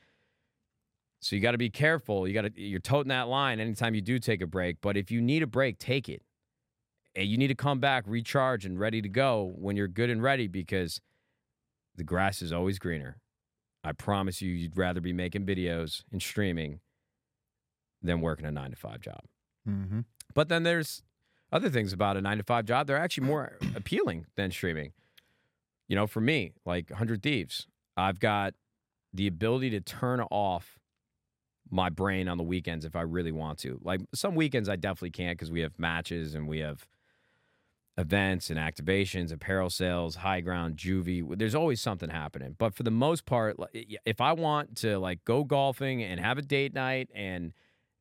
So you got to be careful. You got to you're toting that line anytime you do take a break. But if you need a break, take it. And you need to come back, recharge, and ready to go when you're good and ready because the grass is always greener. I promise you, you'd rather be making videos and streaming than working a nine to five job. mm-hmm. But then there's other things about a nine to five job. They're actually more appealing than streaming. You know, for me, like 100 Thieves, I've got the ability to turn off my brain on the weekends if I really want to. Like some weekends, I definitely can't because we have matches and we have events and activations, apparel sales, high ground, Juvee. There's always something happening. But for the most part, if I want to like go golfing and have a date night and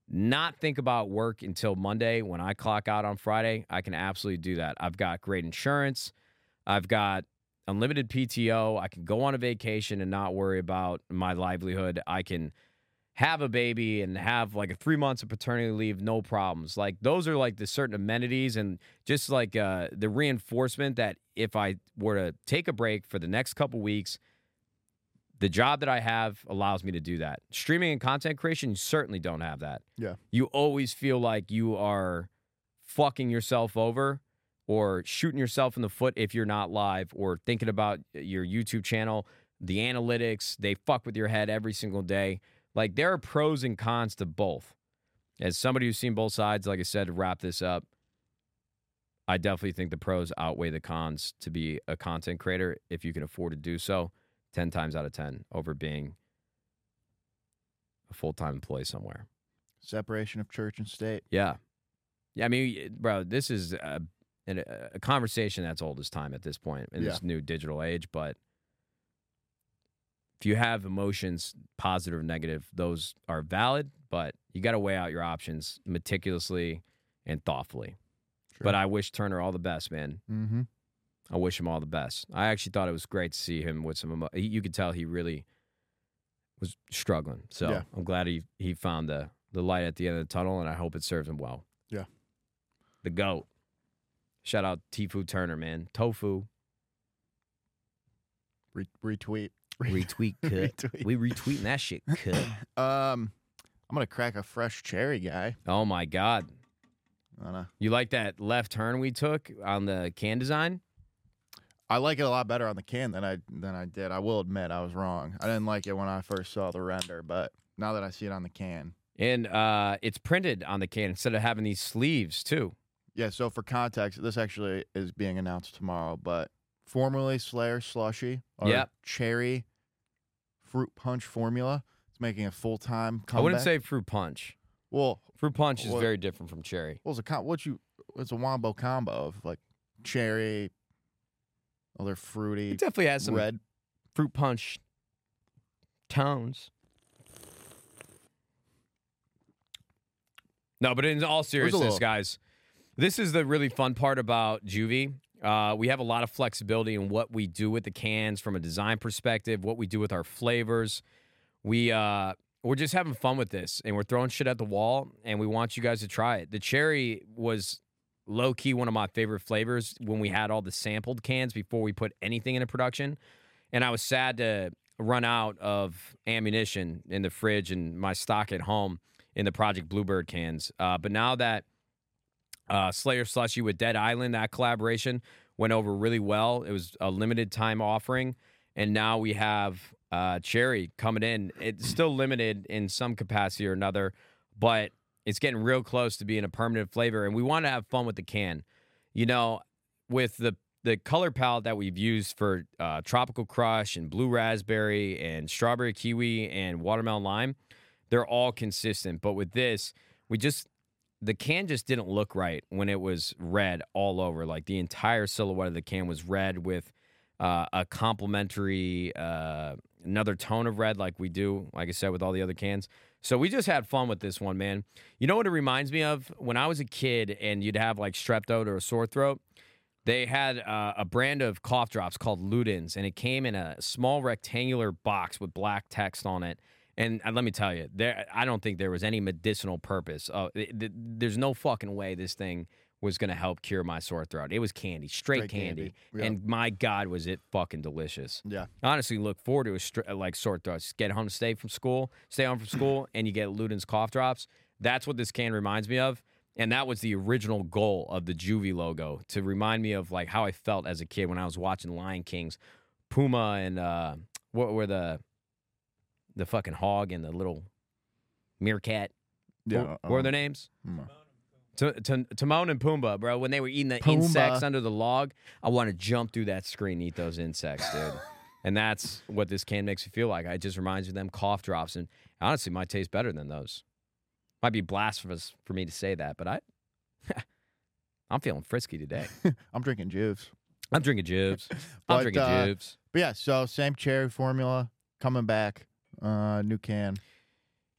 not think about work until Monday when I clock out on Friday, I can absolutely do that. I've got great insurance. I've got unlimited PTO. I can go on a vacation and not worry about my livelihood. I can have a baby and have like a three months of paternity leave, no problems. Like those are like the certain amenities and just like uh, the reinforcement that if I were to take a break for the next couple weeks, the job that I have allows me to do that. Streaming and content creation, you certainly don't have that. Yeah. You always feel like you are fucking yourself over or shooting yourself in the foot if you're not live or thinking about your YouTube channel, the analytics, they fuck with your head every single day. Like there are pros and cons to both. As somebody who's seen both sides, like I said, to wrap this up, I definitely think the pros outweigh the cons to be a content creator if you can afford to do so 10 times out of 10 over being a full time employee somewhere. Separation of church and state. Yeah. Yeah. I mean, bro, this is a, a, a conversation that's old as time at this point in this new digital age. But if you have emotions, positive or negative, those are valid, but you got to weigh out your options meticulously and thoughtfully. But I wish Turner all the best, man. Mm-hmm. I wish him all the best. I actually thought it was great to see him with some. Emo- he, you could tell he really was struggling. So Yeah. I'm glad he he found the the light at the end of the tunnel, and I hope it serves him well. Yeah. The goat. Shout out Tfue Turner, man. Tofu Re- retweet. retweet cut. Retweet. We retweeting that shit cut. Um, I'm gonna crack a fresh cherry guy. oh my god. I don't know. You like that left turn we took on the can design? I like it a lot better on the can than I than I did. I will admit I was wrong. I didn't like it when I first saw the render, but now that I see it on the can, And uh, it's printed on the can instead of having these sleeves too. yeah. So for context, this actually is being announced tomorrow, but formerly Slayer Slushy or Yep. Cherry Fruit Punch formula. It's making a full time comeback. I wouldn't say fruit punch. well. Fruit punch is very different from cherry. Well, it's a what you it's a wombo combo of like cherry, other fruity, It definitely has some red. fruit punch tones. No, but in all seriousness, little- guys, this is the really fun part about Juvee. Uh, we have a lot of flexibility in what we do with the cans from a design perspective, what we do with our flavors. We uh, we're just having fun with this, and we're throwing shit at the wall, and we want you guys to try it. The cherry was low key one of my favorite flavors when we had all the sampled cans before we put anything into production, and I was sad to run out of ammunition in the fridge and my stock at home in the Project Bluebird cans. Uh, but now that uh, Slayer Slushy with Dead Island, that collaboration went over really well. It was a limited time offering, and now we have uh, Cherry coming in. It's still limited in some capacity or another, but it's getting real close to being a permanent flavor. And we want to have fun with the can. You know, with the the color palette that we've used for uh, tropical crush and blue raspberry and strawberry kiwi and watermelon lime, they're all consistent. But with this, we just the can just didn't look right when it was red all over. Like the entire silhouette of the can was red with uh, a complementary uh, another tone of red, like we do, like I said, with all the other cans. So we just had fun with this one, man. You know what it reminds me of? When I was a kid and you'd have like strep throat or a sore throat, they had uh, a brand of cough drops called Luden's, and it came in a small rectangular box with black text on it. And uh, let me tell you, there I don't think there was any medicinal purpose. Uh, th- th- there's no fucking way this thing was going to help cure my sore throat. It was candy, straight, Straight candy, candy. Yeah. and my god, was it fucking delicious. Yeah. Honestly, look forward to a str- like sore throats. Get home, stay from school, stay home from school, and you get Luden's cough drops. That's what this can reminds me of. And that was the original goal of the Juvee logo to remind me of like how I felt as a kid when I was watching Lion Kings, Puma and uh, what were the the fucking hog and the little meerkat. Yeah. what, what were their names? hmm. T- T- Timon and Pumbaa, bro. When they were eating the Pumbaa. insects under the log, I want to jump through that screen, and eat those insects, dude. and that's what this can makes me feel like. It just reminds me of them cough drops, and honestly, might taste better than those. Might be blasphemous for me to say that, but I, I'm feeling frisky today. I'm drinking juice. I'm drinking jibs. I'm drinking uh, jibs. But yeah, so same cherry formula coming back. Uh, new can.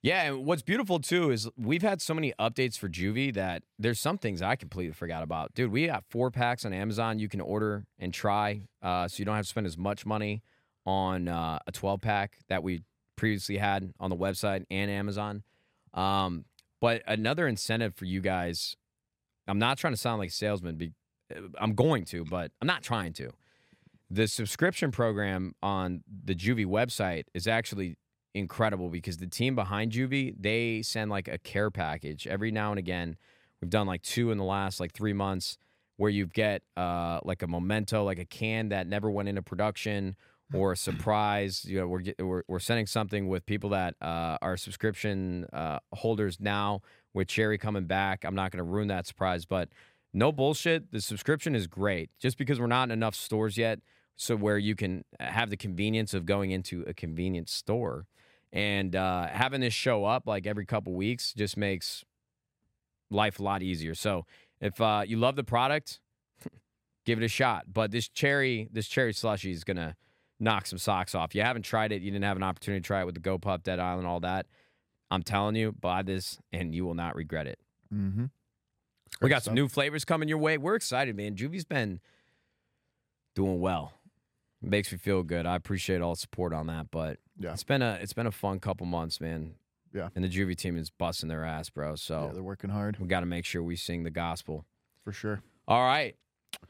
Yeah, and what's beautiful too is we've had so many updates for Juvee that there's some things I completely forgot about. Dude, we got four packs on Amazon you can order and try, uh, so you don't have to spend as much money on uh, a 12 pack that we previously had on the website and Amazon. Um, but another incentive for you guys, I'm not trying to sound like a salesman. Be, I'm going to, but I'm not trying to. The subscription program on the Juvee website is actually incredible because the team behind Juvee, they send like a care package every now and again. We've done like two in the last like three months where you get uh, like a memento, like a can that never went into production or a surprise. You know, we're, get, we're, we're sending something with people that uh, are subscription uh, holders now with Cherry coming back. I'm not going to ruin that surprise, but no bullshit. The subscription is great just because we're not in enough stores yet. So where you can have the convenience of going into a convenience store and uh, having this show up like every couple weeks just makes life a lot easier. So if uh, you love the product, give it a shot. But this cherry, this cherry slushy is gonna knock some socks off. You haven't tried it, you didn't have an opportunity to try it with the Go Pup, Dead Island, all that. I'm telling you, buy this and you will not regret it. Mm-hmm. We got some new flavors coming your way. We're excited, man. Juvee's been doing well. Makes me feel good. I appreciate all the support on that, but Yeah. it's been a it's been a fun couple months, man. Yeah. And the Juvee team is busting their ass, bro. So Yeah, they're working hard we got to make sure we sing the gospel. for sure. All right. Did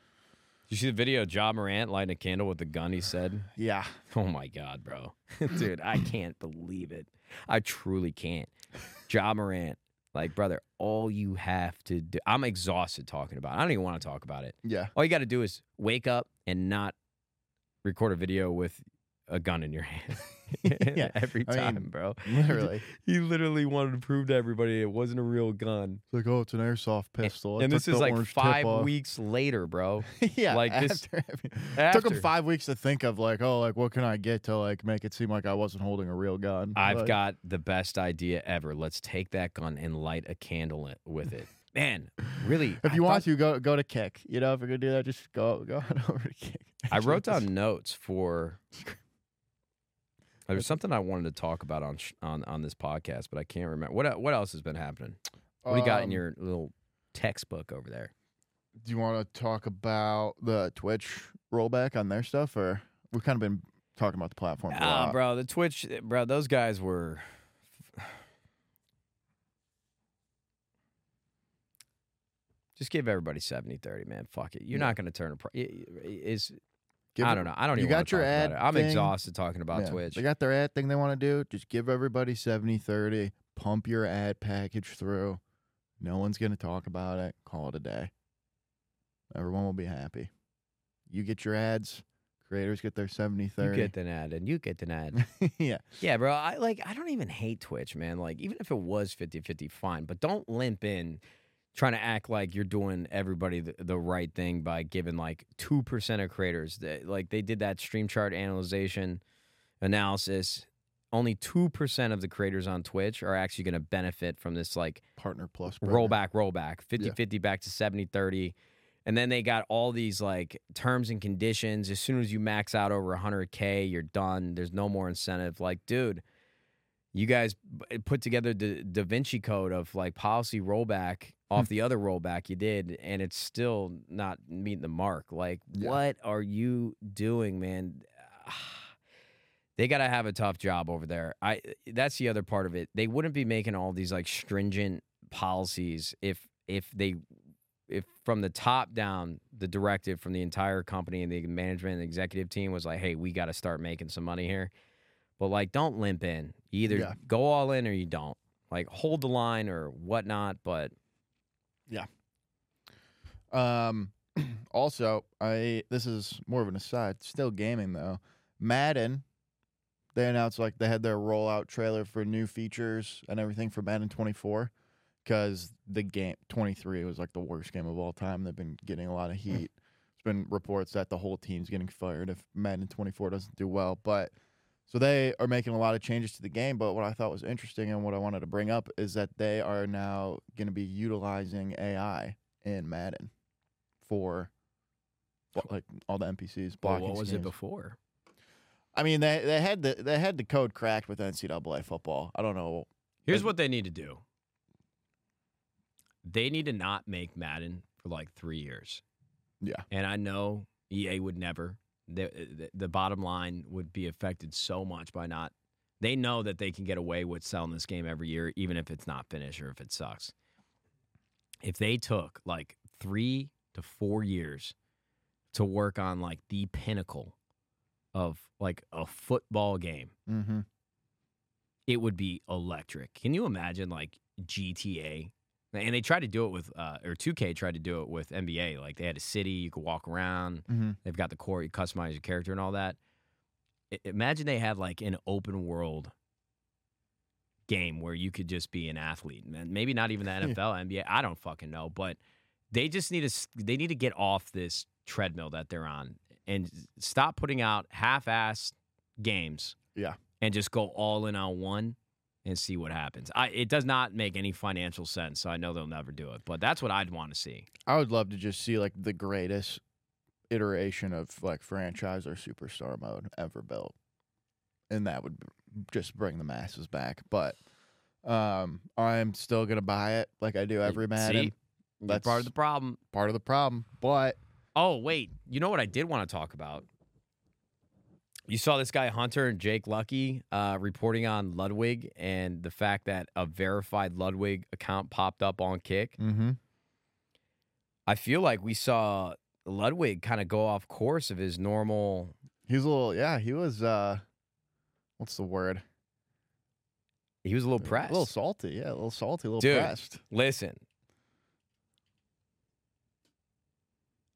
you see the video of Ja Morant lighting a candle with a gun? He said, Yeah, Oh my God, bro. Dude, I can't believe it. I truly can't. Ja Morant, like, brother, all you have to do, I'm exhausted talking about it. I don't even want to talk about it. yeah, All you got to do is wake up and not record a video with a gun in your hand. Yeah, Every I time, mean, bro. literally. He literally wanted to prove to everybody it wasn't a real gun. It's like, oh, it's an airsoft pistol. It and this is like five weeks later, bro. yeah, like this- after, it took him five weeks to think of like, oh, like what can I get to like make it seem like I wasn't holding a real gun. I've Like, got the best idea ever. Let's take that gun and light a candle with it. Man, really. If I you want thought- to go go to kick, you know, if you're gonna do that, just go go on over to kick. I wrote down notes for. There was something I wanted to talk about on sh- on on this podcast, but I can't remember. What what else has been happening? What do you got in Um, your little textbook over there? Do you want to talk about the Twitch rollback on their stuff, or we've kind of been talking about the platform? a Ah, lot. bro, the Twitch, bro, those guys were. Just give everybody 70 30, man. Fuck it. You're not going to turn a. Pro- i- i- is Give I don't know. I don't you even got your ad. I'm thing. exhausted talking about Yeah, Twitch. They got their ad thing they want to do. Just give everybody 70 30, pump your ad package through. No one's going to talk about it. Call it a day. Everyone will be happy. You get your ads, creators get their 70 30. you get an ad and you get an ad. yeah. Yeah, bro. I like I don't even hate Twitch, man. Like even if it was 50-50, fine. But don't limp in trying to act like you're doing everybody the, the right thing by giving like 2% of creators that like they did that stream chart analyzation analysis. Only 2% of the creators on Twitch are actually going to benefit from this like Partner plus. program. rollback, rollback, 50 Yeah. 50 back to 70 30. And then they got all these like terms and conditions. As soon as you max out over 100K, you're done. There's no more incentive. Like, dude, you guys put together the Da Vinci Code of like policy rollback Hmm. off the other rollback you did, and it's still not meeting the mark. Like, Yeah. what are you doing, man? Ah, they got to have a tough job over there. I that's the other part of it. They wouldn't be making all these like stringent policies if if they if from the top down the directive from the entire company and the management and executive team was like, "Hey, we got to start making some money here." But like, don't limp in. You either Yeah. go all in or you don't. Like, hold the line or whatnot. But Um, also, I this is more of an aside. Still gaming though. Madden, they announced like they had their rollout trailer for new features and everything for Madden 24 because the game 23 was like the worst game of all time. They've been getting a lot of heat. There's been reports that the whole team's getting fired if Madden 24 doesn't do well, but. So they are making a lot of changes to the game, but what I thought was interesting and what I wanted to bring up is that they are now going to be utilizing AI in Madden for like all the NPCs well, blocking. what was it before? I mean, they they had the they had the code cracked with NCAA football. I don't know. Here's what they need to do. They need to not make Madden for like three years. Yeah, And I know EA would never. The, the, the bottom line would be affected so much by not. They know that they can get away with selling this game every year, even if it's not finished or if it sucks. If they took like three to four years to work on like the pinnacle of like a football game, mm-hmm. it would be electric. Can you imagine like GTA? And they tried to do it with, uh, or 2K tried to do it with NBA. Like they had a city, you could walk around. Mm-hmm. They've got the core, you customize your character and all that. I- imagine they had like an open world game where you could just be an athlete. Man, maybe not even the NFL, NBA. I don't fucking know, but they just need to they need to get off this treadmill that they're on and stop putting out half-assed games. Yeah. and just go all in on one and see what happens. I it does not make any financial sense, so I know they'll never do it. But that's what I'd want to see. I would love to just see like the greatest iteration of like franchise or superstar mode ever built, and that would just bring the masses back. But um, I'm still gonna buy it like I do every Madden. See? You're part of the problem. Part of the problem, but Oh, wait. You know what I did want to talk about? You saw this guy Hunter and Jake Lucky uh, reporting on Ludwig and the fact that a verified Ludwig account popped up on Kick. Mm-hmm. I feel like we saw Ludwig kind of go off course of his normal. He was a little, yeah. He was, uh, what's the word? He was a little pressed, A little salty, yeah, a little salty, a little Dude. pressed. Listen,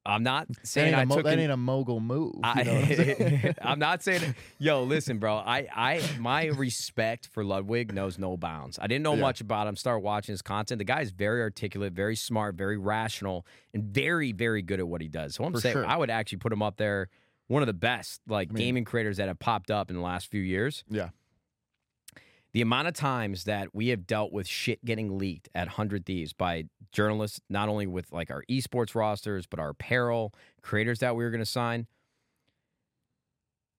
I'm not saying I a mo- took that an- ain't a mogul move. you know what I'm? I, am not saying, yo, listen, bro. I, I, my respect for Ludwig knows no bounds. I didn't know Yeah. much about him. Started watching his content. The guy is very articulate, very smart, very rational, and very, very good at what he does. So I'm For saying sure. I would actually put him up there, one of the best like I mean- gaming creators that have popped up in the last few years. Yeah. The amount of times that we have dealt with shit getting leaked at 100 Thieves by journalists, not only with like our esports rosters, but our apparel, creators that we were going to sign.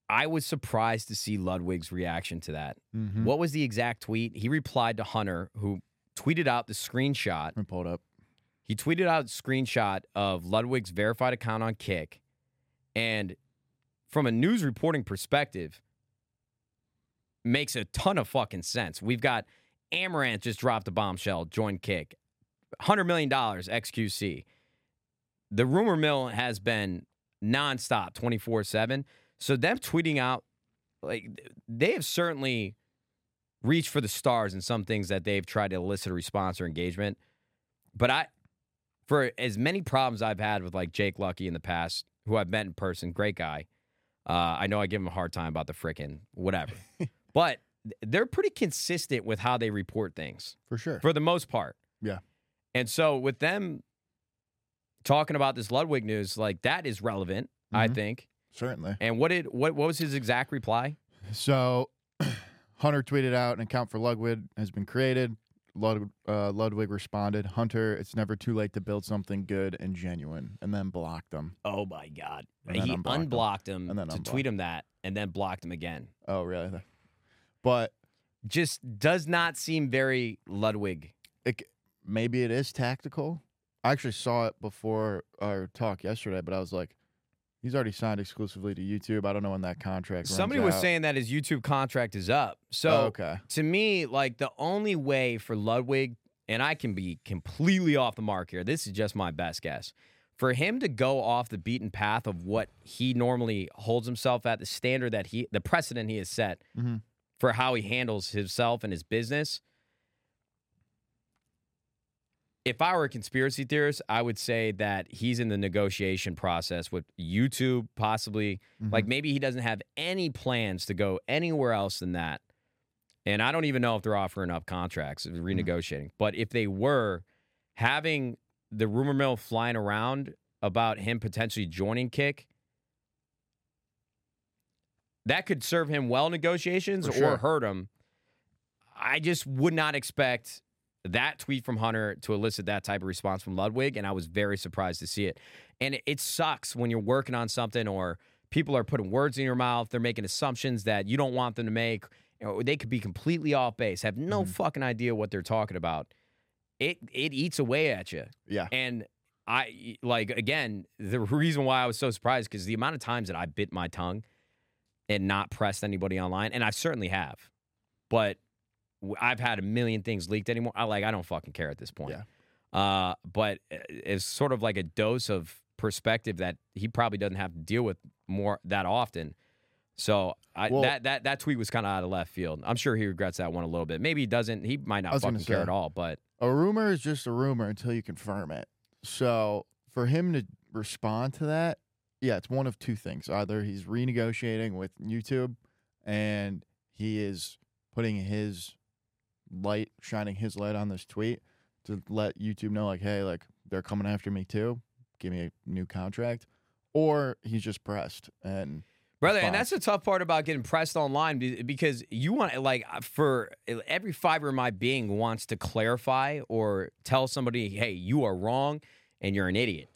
I was surprised to see Ludwig's reaction to that. Mhm. What was the exact tweet? He replied to Hunter, who tweeted out the screenshot. Let me pull it up. He tweeted out a screenshot of Ludwig's verified account on Kick. And from a news reporting perspective, makes a ton of fucking sense. We've got Amouranth just dropped a bombshell, joined Kick. $100 million XQC. The rumor mill has been nonstop 24 7. So them tweeting out, like, they have certainly reached for the stars in some things that they've tried to elicit a response or engagement. But I, for as many problems I've had with like Jake Lucky in the past, who I've met in person, great guy. Uh, I know I give him a hard time about the frickin' whatever, but they're pretty consistent with how they report things For sure. for the most part. Yeah. And so with them talking about this Ludwig news, like that is relevant, I Mhm. think. Certainly. And what did what what was his exact reply? So Hunter tweeted out an account for Ludwig has been created. Lud- uh, Ludwig responded, Hunter, it's never too late to build something good and genuine, and then blocked him. Oh my god. He unblocked him. him, And then to unblocked tweet him that and then blocked him again. Oh, really? But Just does not seem very Ludwig. it, maybe it is tactical. I actually saw it before our talk yesterday, but I was like, he's already signed exclusively to YouTube. I don't know when that contract. runs Somebody was out. saying that his YouTube contract is up. So Oh, okay. to me, like the only way for Ludwig, and I can be completely off the mark here, this is just my best guess. For him to go off the beaten path of what he normally holds himself at, the standard that he, the precedent he has set Mhm. For how he handles himself and his business. If I were a conspiracy theorist, I would say that he's in the negotiation process with YouTube, possibly. Mhm. Like maybe he doesn't have any plans to go anywhere else than that. And I don't even know if they're offering up contracts, renegotiating. But if they were, having the rumor mill flying around about him potentially joining Kick, that could serve him well in negotiations For or hurt him. I just would not expect that tweet from Hunter to elicit that type of response from Ludwig, and I was very surprised to see it. And it, it sucks when you're working on something or people are putting words in your mouth, they're making assumptions that you don't want them to make, they could be completely off base, have no Mhm. fucking idea what they're talking about. It it eats away at you. Yeah. And I like again, the reason why I was so surprised because the amount of times that I bit my tongue and not pressed anybody online, and I certainly have, but I've had a million things leaked anymore. I like I don't fucking care at this point. Yeah. Uh, but it's sort of like a dose of perspective that he probably doesn't have to deal with more that often. So I, Well- that that that tweet was kind of out of left field. I'm sure he regrets that one a little bit. Maybe he doesn't. He might not fucking care at all. But A rumor is just a rumor until you confirm it. So for him to respond to that, yeah, it's one of two things. Either he's renegotiating with YouTube and he is putting his light, shining his light on this tweet to let YouTube know, like, hey, like, they're coming after me too. Give me a new contract. Or he's just pressed and Brother, and that's the tough part about getting pressed online because you want like uh, for uh, every fiber of my being wants to clarify or tell somebody, "Hey, you are wrong and you're an idiot."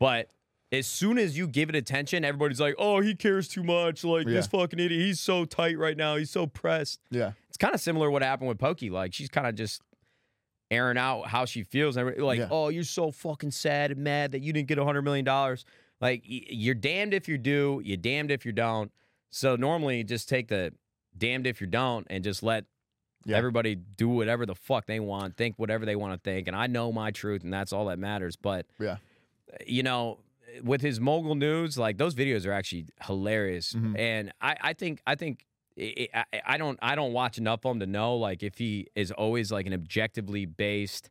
But as soon as you give it attention, everybody's like, "Oh, he cares too much. Like this fucking idiot. He's so tight right now. He's so pressed." yeah. It's kind of similar to what happened with Pokey. Like she's kind of just airing out how she feels. And like, Yeah. oh, you're so fucking sad and mad that you didn't get a hundred million dollars. Like you're damned if you do, you're damned if you don't. So normally just take the damned if you don't and just let Yeah. everybody do whatever the fuck they want, think whatever they want to think. And I know my truth and that's all that matters. But, Yeah. you know, with his mogul news, like those videos are actually hilarious. Mhm. And I, I think, I think, I, I I don't I don't watch enough of him to know like if he is always like an objectively based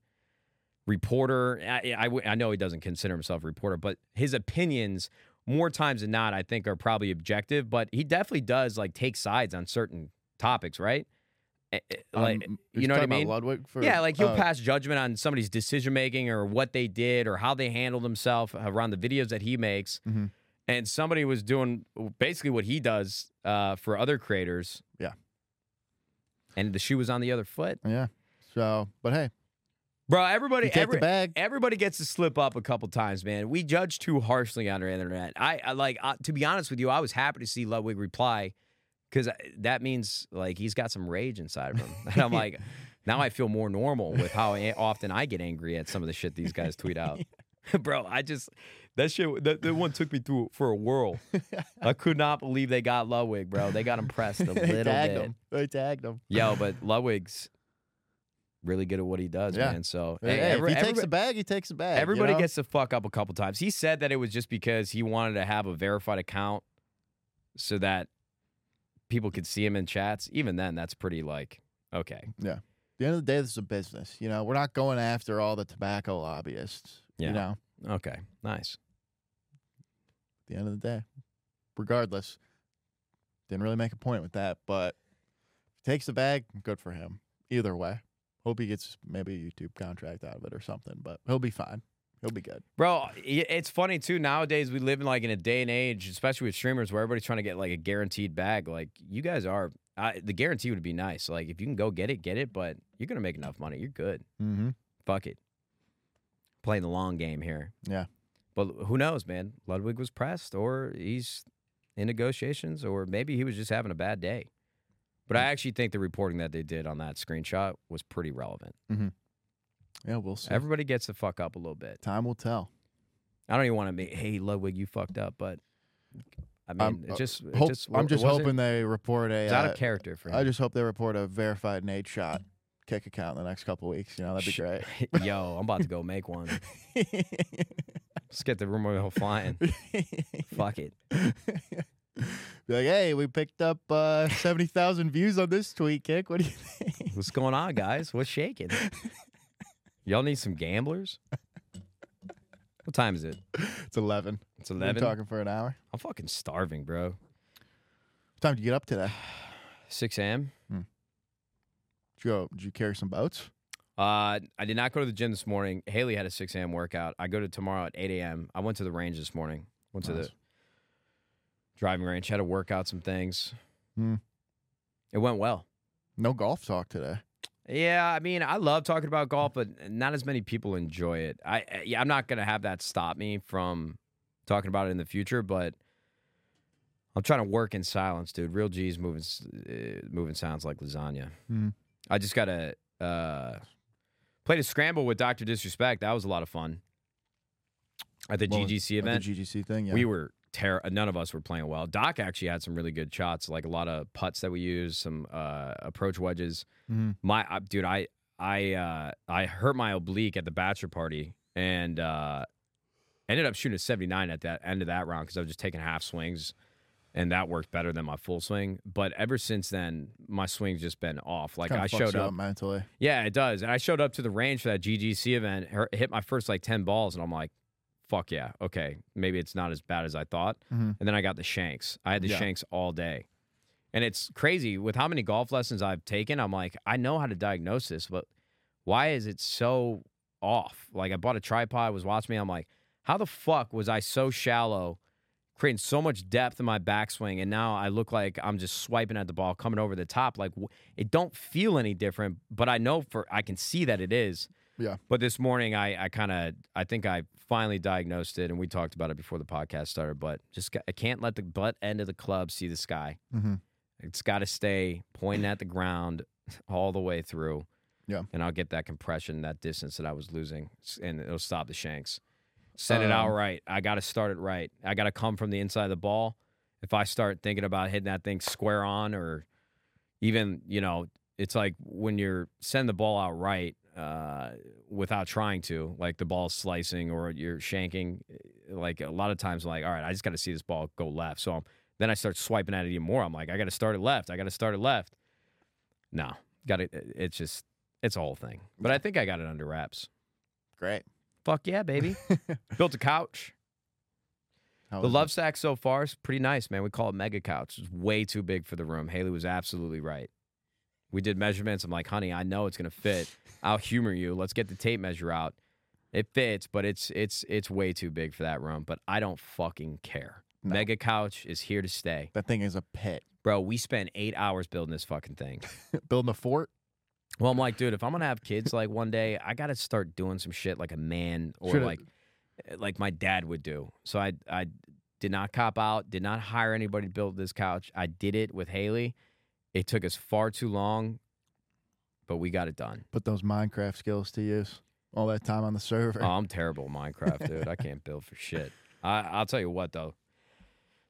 reporter. I I know he doesn't consider himself a reporter, but his opinions more times than not I think are probably objective. But he definitely does like take sides on certain topics, right? Eh, eh, Like Um, you know what I mean? Ludwig for, yeah, like he'll uh, pass judgment on somebody's decision making or what they did or how they handled themselves around the videos that he makes. Mhm. And somebody was doing basically what he does uh, for other creators. Yeah. And the shoe was on the other foot. Yeah. So, but hey, Bro, everybody every, everybody gets to slip up a couple times, man. We judge too harshly on the internet. I, I like uh, to be honest with you, I was happy to see Ludwig reply because uh, that means like he's got some rage inside of him, and I'm like, now I feel more normal with how often I get angry at some of the shit these guys tweet out. Bro, I just that shit that, that one took me through for a whirl. I could not believe they got Ludwig, bro. They got him pressed a they little tagged bit. him. They tagged him. Yo, but Ludwig's really good at what he does, Yeah. man. So Hey, hey, if he takes the bag, he takes the bag. you Everybody know? gets to fuck up a couple times. He said that it was just because he wanted to have a verified account so that people could see him in chats. Even then, that's pretty like okay. At the end of the day, this is a business. You know, we're not going after all the tobacco lobbyists. Yeah. You know, Okay, nice. at the end of the day, regardless, didn't really make a point with that. But if he takes the bag, good for him. Either way, hope he gets maybe a YouTube contract out of it or something. But he'll be fine. He'll be good. Bro, it's funny too. Nowadays, we live in like in a day and age, especially with streamers, where everybody's trying to get like a guaranteed bag. Like you guys are, I, the guarantee would be nice. Like if you can go get it, get it. But you're gonna make enough money. You're good. Mm-hmm. Fuck it. Playing the long game here. Yeah. But who knows, man? Ludwig was pressed, or he's in negotiations, or maybe he was just having a bad day. But I actually think the reporting that they did on that screenshot was pretty relevant. Yeah, we'll see. Everybody gets to fuck up a little bit. Time will tell. I don't even want to be, hey, Ludwig, you fucked up, but I mean, I'm, it uh, just, it Hope, just I'm just hoping they report a. it's out uh, of character for him. I just hope they report a verified Nadeshot kick account in the next couple weeks. You know, that'd be great. Yo, I'm about to go make one. Let's get the rumor mill flying. Fuck it. Be like, hey, we picked up uh, 70,000 views on this tweet kick. What do you think? What's going on, guys? What's shaking? Y'all need some gamblers? What time is it? It's 11. It's 11. We've been 11. talking for an hour. I'm fucking starving, bro. What time did you get up today? 6 a.m. Did you, go, did you carry some boats? Uh, I did not go to the gym this morning. Haley had a 6 a.m. workout. I go to tomorrow at 8 a.m. I went to the range this morning. Went to the driving range. Had to work out some things. Hmm. It went well. No golf talk today. Yeah, I mean, I love talking about golf, but not as many people enjoy it. I yeah, I'm not gonna have that stop me from talking about it in the future, but I'm trying to work in silence, dude. Real G's moving uh, moving sounds like lasagna. Mhm. I just gotta uh, played a scramble with Doctor Disrespect. That was a lot of fun at the was- GGC event. The GGC thing, yeah. We were ter- none of us were playing well. Doc actually had some really good shots, like a lot of putts that we used, some uh, approach wedges. Mhm. My uh, dude, I I uh, I hurt my oblique at the bachelor party and uh, ended up shooting a 79 at that end of that round because I was just taking half swings, and that worked better than my full swing. But ever since then, my swing's just been off. Like Kinda I showed you up, mentally. yeah, it does. And I showed up to the range for that GGC event, hit my first like 10 balls, and I'm like, fuck yeah, okay, maybe it's not as bad as I thought. Mhm. And then I got the shanks. I had the Yeah. shanks all day. And it's crazy with how many golf lessons I've taken. I'm like, I know how to diagnose this, but why is it so off? Like, I bought a tripod, was watching me. I'm like, how the fuck was I so shallow, creating so much depth in my backswing, and now I look like I'm just swiping at the ball, coming over the top. Like, it don't feel any different, but I know for I can see that it is. Yeah. But this morning, I, I kind of, I think I finally diagnosed it, and we talked about it before the podcast started. But just, I can't let the butt end of the club see the sky. hmm It's got to stay pointing at the ground all the way through. Yeah. And I'll get that compression, that distance that I was losing, and it'll stop the shanks. Send it out Um, right. I got to start it right. I got to come from the inside of the ball, If I start thinking about hitting that thing square on, or even you know, it's like when you're sending the ball out right uh, without trying to, like the ball slicing or you're shanking. Eh, like a lot of times, I'm like, all right, I just got to see this ball go left. So I'm, then I start swiping at it even more. I'm like, I got to start it left. I got to start it left. No, got it. Eh, eh, it's just, it's a whole thing. But I think I got it under wraps. Great. Fuck yeah, baby. Built a couch. How The love it? sack so far is pretty nice, man. We call it mega couch. It's way too big for the room. Haley was absolutely right. We did measurements. I'm like, honey, I know it's gonna fit. I'll humor you. Let's get the tape measure out. It fits, but it's it's it's way too big for that room. But I don't fucking care. No. Mega couch is here to stay, That thing is a pit. bro. We spent eight hours building this fucking thing. Building a fort. Well, I'm like, dude, if I'm gonna have kids like one day, I gotta start doing some shit like a man or Shoulda- like like my dad would do. So I I did not cop out, did not hire anybody to build this couch. I did it with Haley. It took us far too long, but we got it done. Put those Minecraft skills to use. All that time on the server. Oh, I'm terrible at Minecraft, dude. I can't build for shit. I, I'll tell you what though.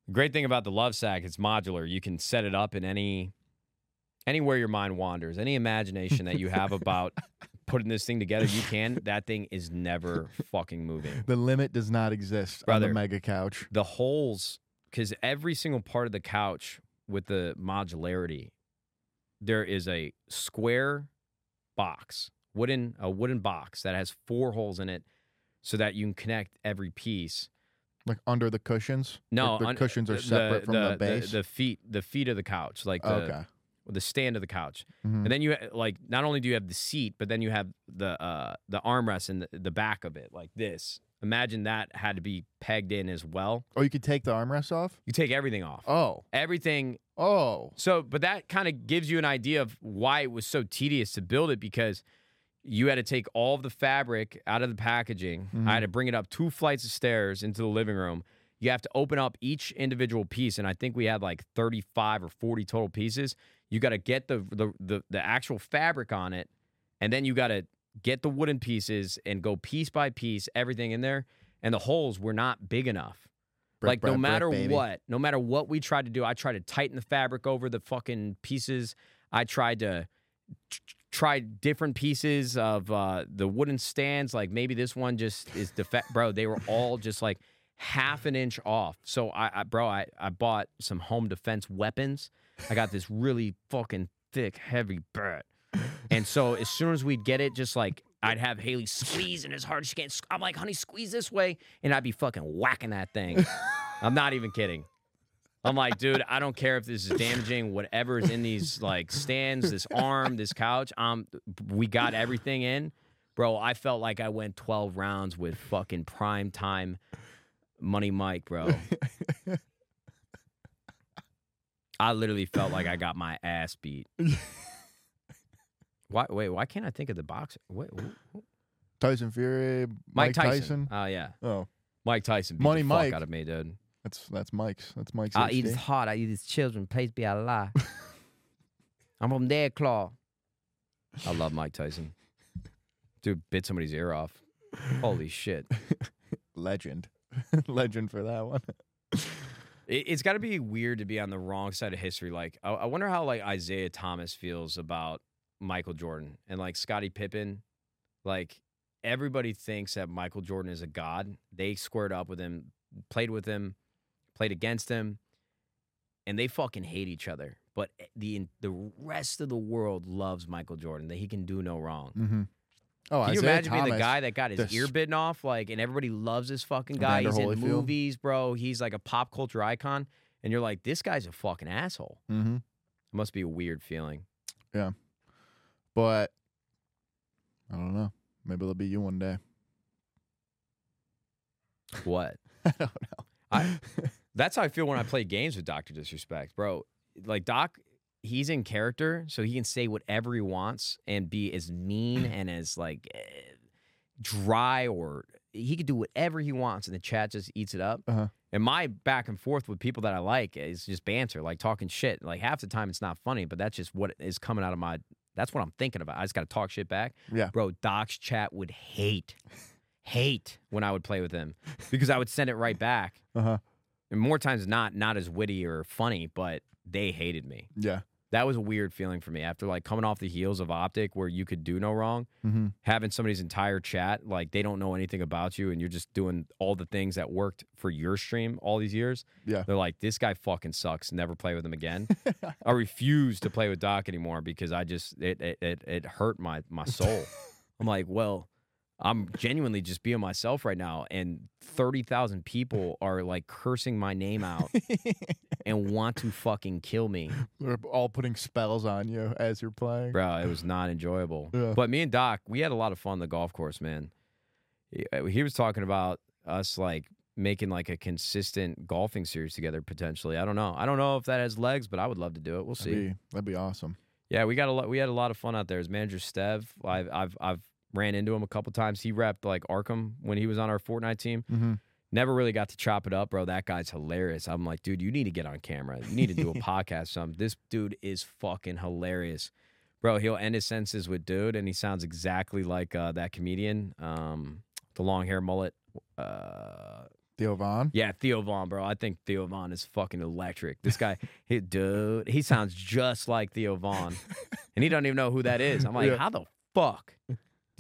The great thing about the Lovesac, it's modular. You can set it up in any anywhere your mind wanders, any imagination that you have about putting this thing together, you can. That thing is never fucking moving. the limit does not exist on the mega couch. The holes, because every single part of the couch with the modularity, there is a square box, wooden a wooden box that has four holes in it, so that you can connect every piece. Like under the cushions. No, the, the un- cushions are uh, the- separate from the, base. The, feet, the feet of the couch, like oh, the okay. The stand of the couch, Mhm. and then you ha- like not only do you have the seat, but then you have the uh the armrest and the, the back of it, like this. Imagine that had to be pegged in as well. Oh, you could take the armrest off. You take everything off, Oh. everything. Oh. So, but that kind of gives you an idea of why it was so tedious to build it because you had to take all of the fabric out of the packaging. I had to bring it up two flights of stairs into the living room. You have to open up each individual piece, and I think we had like 35 or 40 total pieces. You got to get the, the the the actual fabric on it, and then you got to get the wooden pieces and go piece by piece, everything in there. And the holes were not big enough. Brick, like no brick, brick, matter baby. what, no matter what we tried to do, I tried to tighten the fabric over the fucking pieces. I tried to try different pieces of uh, the wooden stands. Like maybe this one just is defect, bro. They were all just like half an inch off. So I, I bro, I, I bought some home defense weapons. I got this really fucking thick, heavy bat. And so as soon as we'd get it, just like I'd have Haley squeezing as hard as she can. I'm like, honey, squeeze this way. And I'd be fucking whacking that thing. I'm not even kidding. I'm like, dude, I don't care if this is damaging whatever is in these like stands, this arm, this couch. Um, we got everything in, bro. I felt like I went 12 rounds with fucking prime time money Mike, bro. I literally felt like I got my ass beat. Why? Wait, why can't I think of the boxer? Wait, wh- wh- Tyson Fury. Mike, Tyson. Oh yeah, Oh, Mike Tyson beat Money the Mike. fuck out of me, dude. that's that's Mike's. That's Mike's. I eat HD. his heart. I eat his children. Please be Allah. I'm from their claw. I love Mike Tyson. Dude, bit somebody's ear off. Holy shit. legend. legend for that one. It, it's got to be weird to be on the wrong side of history. Like, I, I wonder how like Isiah Thomas feels about Michael Jordan and like Scottie Pippen. Like, everybody thinks that Michael Jordan is a god. They squared up with him, played with him, played against him, and they fucking hate each other. But eh, the the rest of the world loves Michael Jordan. That he can do no wrong. Mm-hmm. Oh, Can you Isaiah imagine being the guy that got his the ear bitten off? Like, and everybody loves this fucking guy. Evander He's in Holyfield? movies, bro. He's like a pop culture icon. And you're like, this guy's a fucking asshole. Mm-hmm. It must be a weird feeling. Yeah. But I don't know. Maybe it'll be you one day. What? I don't know. I, that's how I feel when I play games with Doctor Disrespect, bro. Like Doc, he's in character, so he can say whatever he wants and be as mean and as like eh, dry, or he could do whatever he wants, and the chat just eats it up. Uh-huh. And my back and forth with people that I like is just banter, like talking shit. Like half the time it's not funny, but that's just what is coming out of my. That's what I'm thinking about. I just got to talk shit back. Yeah. Bro, Doc's chat would hate, hate when I would play with him because I would send it right back. Uh huh. and more times than not, not as witty or funny, but they hated me. Yeah. That was a weird feeling for me after like coming off the heels of OpTic, where you could do no wrong. Mm-hmm. Having somebody's entire chat, like they don't know anything about you, and you're just doing all the things that worked for your stream all these years. Yeah. They're like, this guy fucking sucks. Never play with him again. I refuse to play with Doc anymore because I just it it it, it hurt my my soul. I'm like, well, I'm genuinely just being myself right now, and thirty thousand people are like cursing my name out and want to fucking kill me, They're all putting spells on you as you're playing. bro. It was not enjoyable. Yeah. But me and Doc, we had a lot of fun on the golf course, man. He, was talking about us like making like a consistent golfing series together potentially. I don't know. I don't know if that has legs, but I would love to do it. We'll see. That'd be, that'd be awesome. Yeah, we got a lot. We had a lot of fun out there. As manager Stev, I've I've I've ran into him a couple times. He repped like Arkhram when he was on our Fortnite team. Mm-hmm. Never really got to chop it up, bro. That guy's hilarious. I'm like, dude, you need to get on camera. You need to do a podcast. or Something. This dude is fucking hilarious, bro. He'll end his sentences with "dude," and he sounds exactly like uh, that comedian, um, the long hair mullet. Uh, Theo Von. yeah, Theo Von, bro. I think Theo Von is fucking electric. This guy, he, dude, he sounds just like Theo Von, and he don't even know who that is. I'm like, Yeah. how the fuck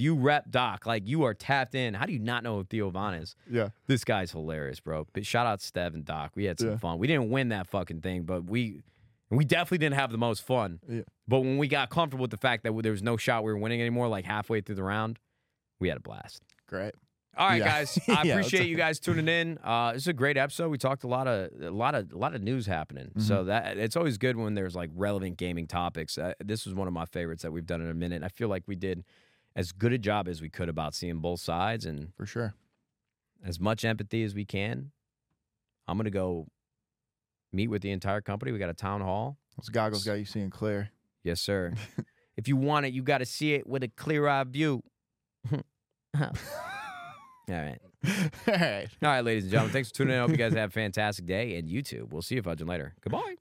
you rep Doc? Like, you are tapped in. How do you not know who Theo Von is? Yeah. This guy's hilarious, bro. But shout out Stev and Doc. We had some Yeah. fun. We didn't win that fucking thing, but we we definitely didn't have the most fun. Yeah. But when we got comfortable with the fact that there was no shot we were winning anymore, like halfway through the round, we had a blast. Great. All right, Yeah. guys. I Yeah, appreciate you guys tuning in. Uh, this is a great episode. We talked a lot of a lot of a lot of news happening. So that it's always good when there's like relevant gaming topics. Uh, this was one of my favorites that we've done in a minute. I feel like we did as good a job as we could about seeing both sides and For sure. as much empathy as we can. I'm gonna go meet with the entire company. We got a town hall. Those goggles got you seeing clear. Yes, sir. if you want it, you got to see it with a clear eye view. All right. All right. All right, ladies and gentlemen, thanks for tuning in. I hope you guys have a fantastic day, and you too. We'll see you fudging later. Goodbye.